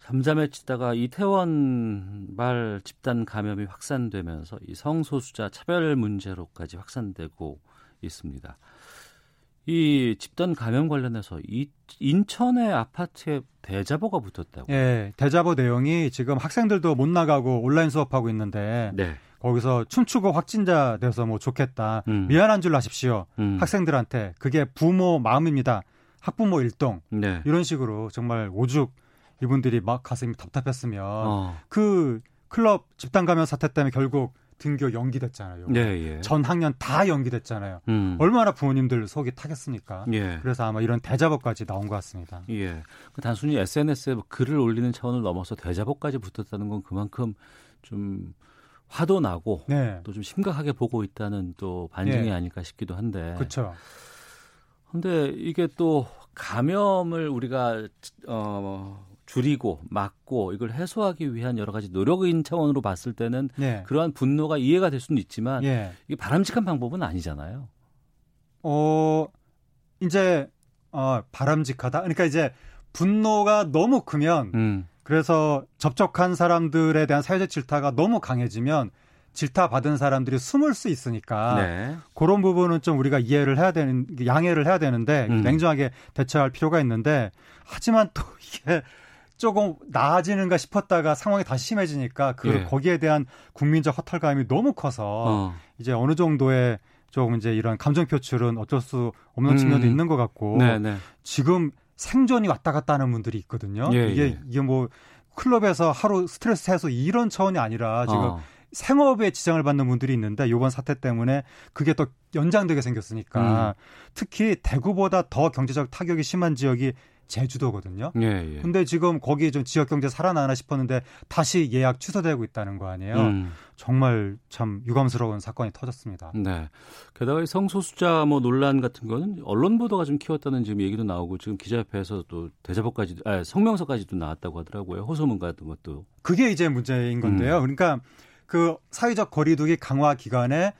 잠잠해 치다가 이태원 말 집단 감염이 확산되면서 이 성소수자 차별 문제로까지 확산되고 있습니다. 이 집단 감염 관련해서 이 인천의 아파트에 대자보가 붙었다고. 예, 대자보 내용이 지금 학생들도 못 나가고 온라인 수업하고 있는데 네. 거기서 춤추고 확진자 돼서 뭐 좋겠다. 음. 미안한 줄 아십시오. 음. 학생들한테 그게 부모 마음입니다. 학부모 일동 네. 이런 식으로 정말 오죽 이분들이 막 가슴이 답답했으면 어. 그 클럽 집단 감염 사태 때문에 결국 등교 연기됐잖아요. 예, 예. 전 학년 다 연기됐잖아요. 음. 얼마나 부모님들 속이 타겠습니까? 예. 그래서 아마 이런 대자보까지 나온 것 같습니다. 예. 그 단순히 SNS에 글을 올리는 차원을 넘어서 대자보까지 붙었다는 건 그만큼 좀 화도 나고 네. 또좀 심각하게 보고 있다는 또 반증이 예. 아닐까 싶기도 한데. 그렇죠. 근데 이게 또 감염을 우리가 어 줄이고 막고 이걸 해소하기 위한 여러 가지 노력인 차원으로 봤을 때는 예. 그러한 분노가 이해가 될 수는 있지만 예. 이게 바람직한 방법은 아니잖아요. 어 이제 어 바람직하다. 그러니까 이제 분노가 너무 크면 음. 그래서 접촉한 사람들에 대한 사회적 질타가 너무 강해지면 질타 받은 사람들이 숨을 수 있으니까 네. 그런 부분은 좀 우리가 이해를 해야 되는 양해를 해야 되는데 음. 냉정하게 대처할 필요가 있는데 하지만 또 이게 조금 나아지는가 싶었다가 상황이 다시 심해지니까 그 예. 거기에 대한 국민적 허탈감이 너무 커서 어. 이제 어느 정도의 조금 이제 이런 감정 표출은 어쩔 수 없는 측면도 음. 있는 것 같고 네, 네. 지금 생존이 왔다 갔다 하는 분들이 있거든요. 예, 이게 예. 이게 뭐 클럽에서 하루 스트레스 해소 이런 차원이 아니라 지금 어. 생업에 지장을 받는 분들이 있는데 이번 사태 때문에 그게 더 연장되게 생겼으니까 음. 특히 대구보다 더 경제적 타격이 심한 지역이 제주도거든요. 예, 예. 근데 지금 거기 좀 지역 경제 살아나나 싶었는데 다시 예약 취소되고 있다는 거 아니에요. 음. 정말 참 유감스러운 사건이 터졌습니다. 네. 게다가 이 성소수자 뭐 논란 같은 거는 언론 보도가 좀 키웠다는 지금 얘기도 나오고 지금 기자협회에서 또 대자보까지 아, 성명서까지도 나왔다고 하더라고요. 호소문 같은 것도. 그게 이제 문제인 건데요. 음. 그러니까 그 사회적 거리두기 강화 기간에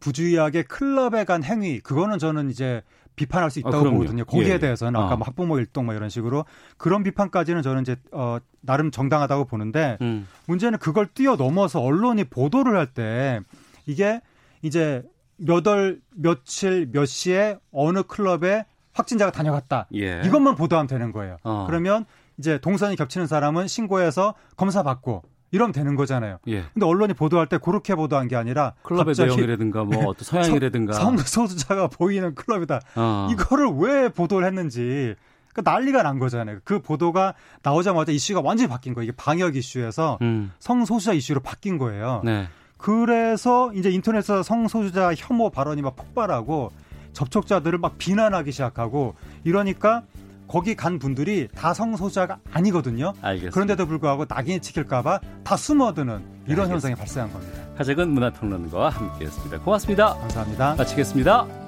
부주의하게 클럽에 간 행위 그거는 저는 이제 비판할 수 아, 있다고 그럼요. 보거든요. 거기에 예, 예. 대해서는 아까 아. 뭐 학부모 일동 뭐 이런 식으로 그런 비판까지는 저는 이제 어 나름 정당하다고 보는데 음. 문제는 그걸 뛰어넘어서 언론이 보도를 할 때 이게 이제 몇월 며칠 몇 시에 어느 클럽에 확진자가 다녀갔다. 예. 이것만 보도하면 되는 거예요. 어. 그러면 이제 동선이 겹치는 사람은 신고해서 검사 받고 이러면 되는 거잖아요. 예. 근데 언론이 보도할 때 그렇게 보도한 게 아니라 클럽의 내용이라든가 뭐 어떤 서양이라든가 성, 성소수자가 보이는 클럽이다. 어. 이거를 왜 보도를 했는지 그러니까 난리가 난 거잖아요. 그 보도가 나오자마자 이슈가 완전히 바뀐 거예요. 이게 방역 이슈에서 음. 성소수자 이슈로 바뀐 거예요. 네. 그래서 이제 인터넷에서 성소수자 혐오 발언이 막 폭발하고 접촉자들을 막 비난하기 시작하고 이러니까 거기 간 분들이 다 성소수자가 아니거든요. 알겠습니다. 그런데도 불구하고 낙인이 찍힐까봐 다 숨어드는 이런 알겠습니다. 현상이 발생한 겁니다. 하재근 문화평론가와 함께했습니다. 고맙습니다. 감사합니다. 마치겠습니다.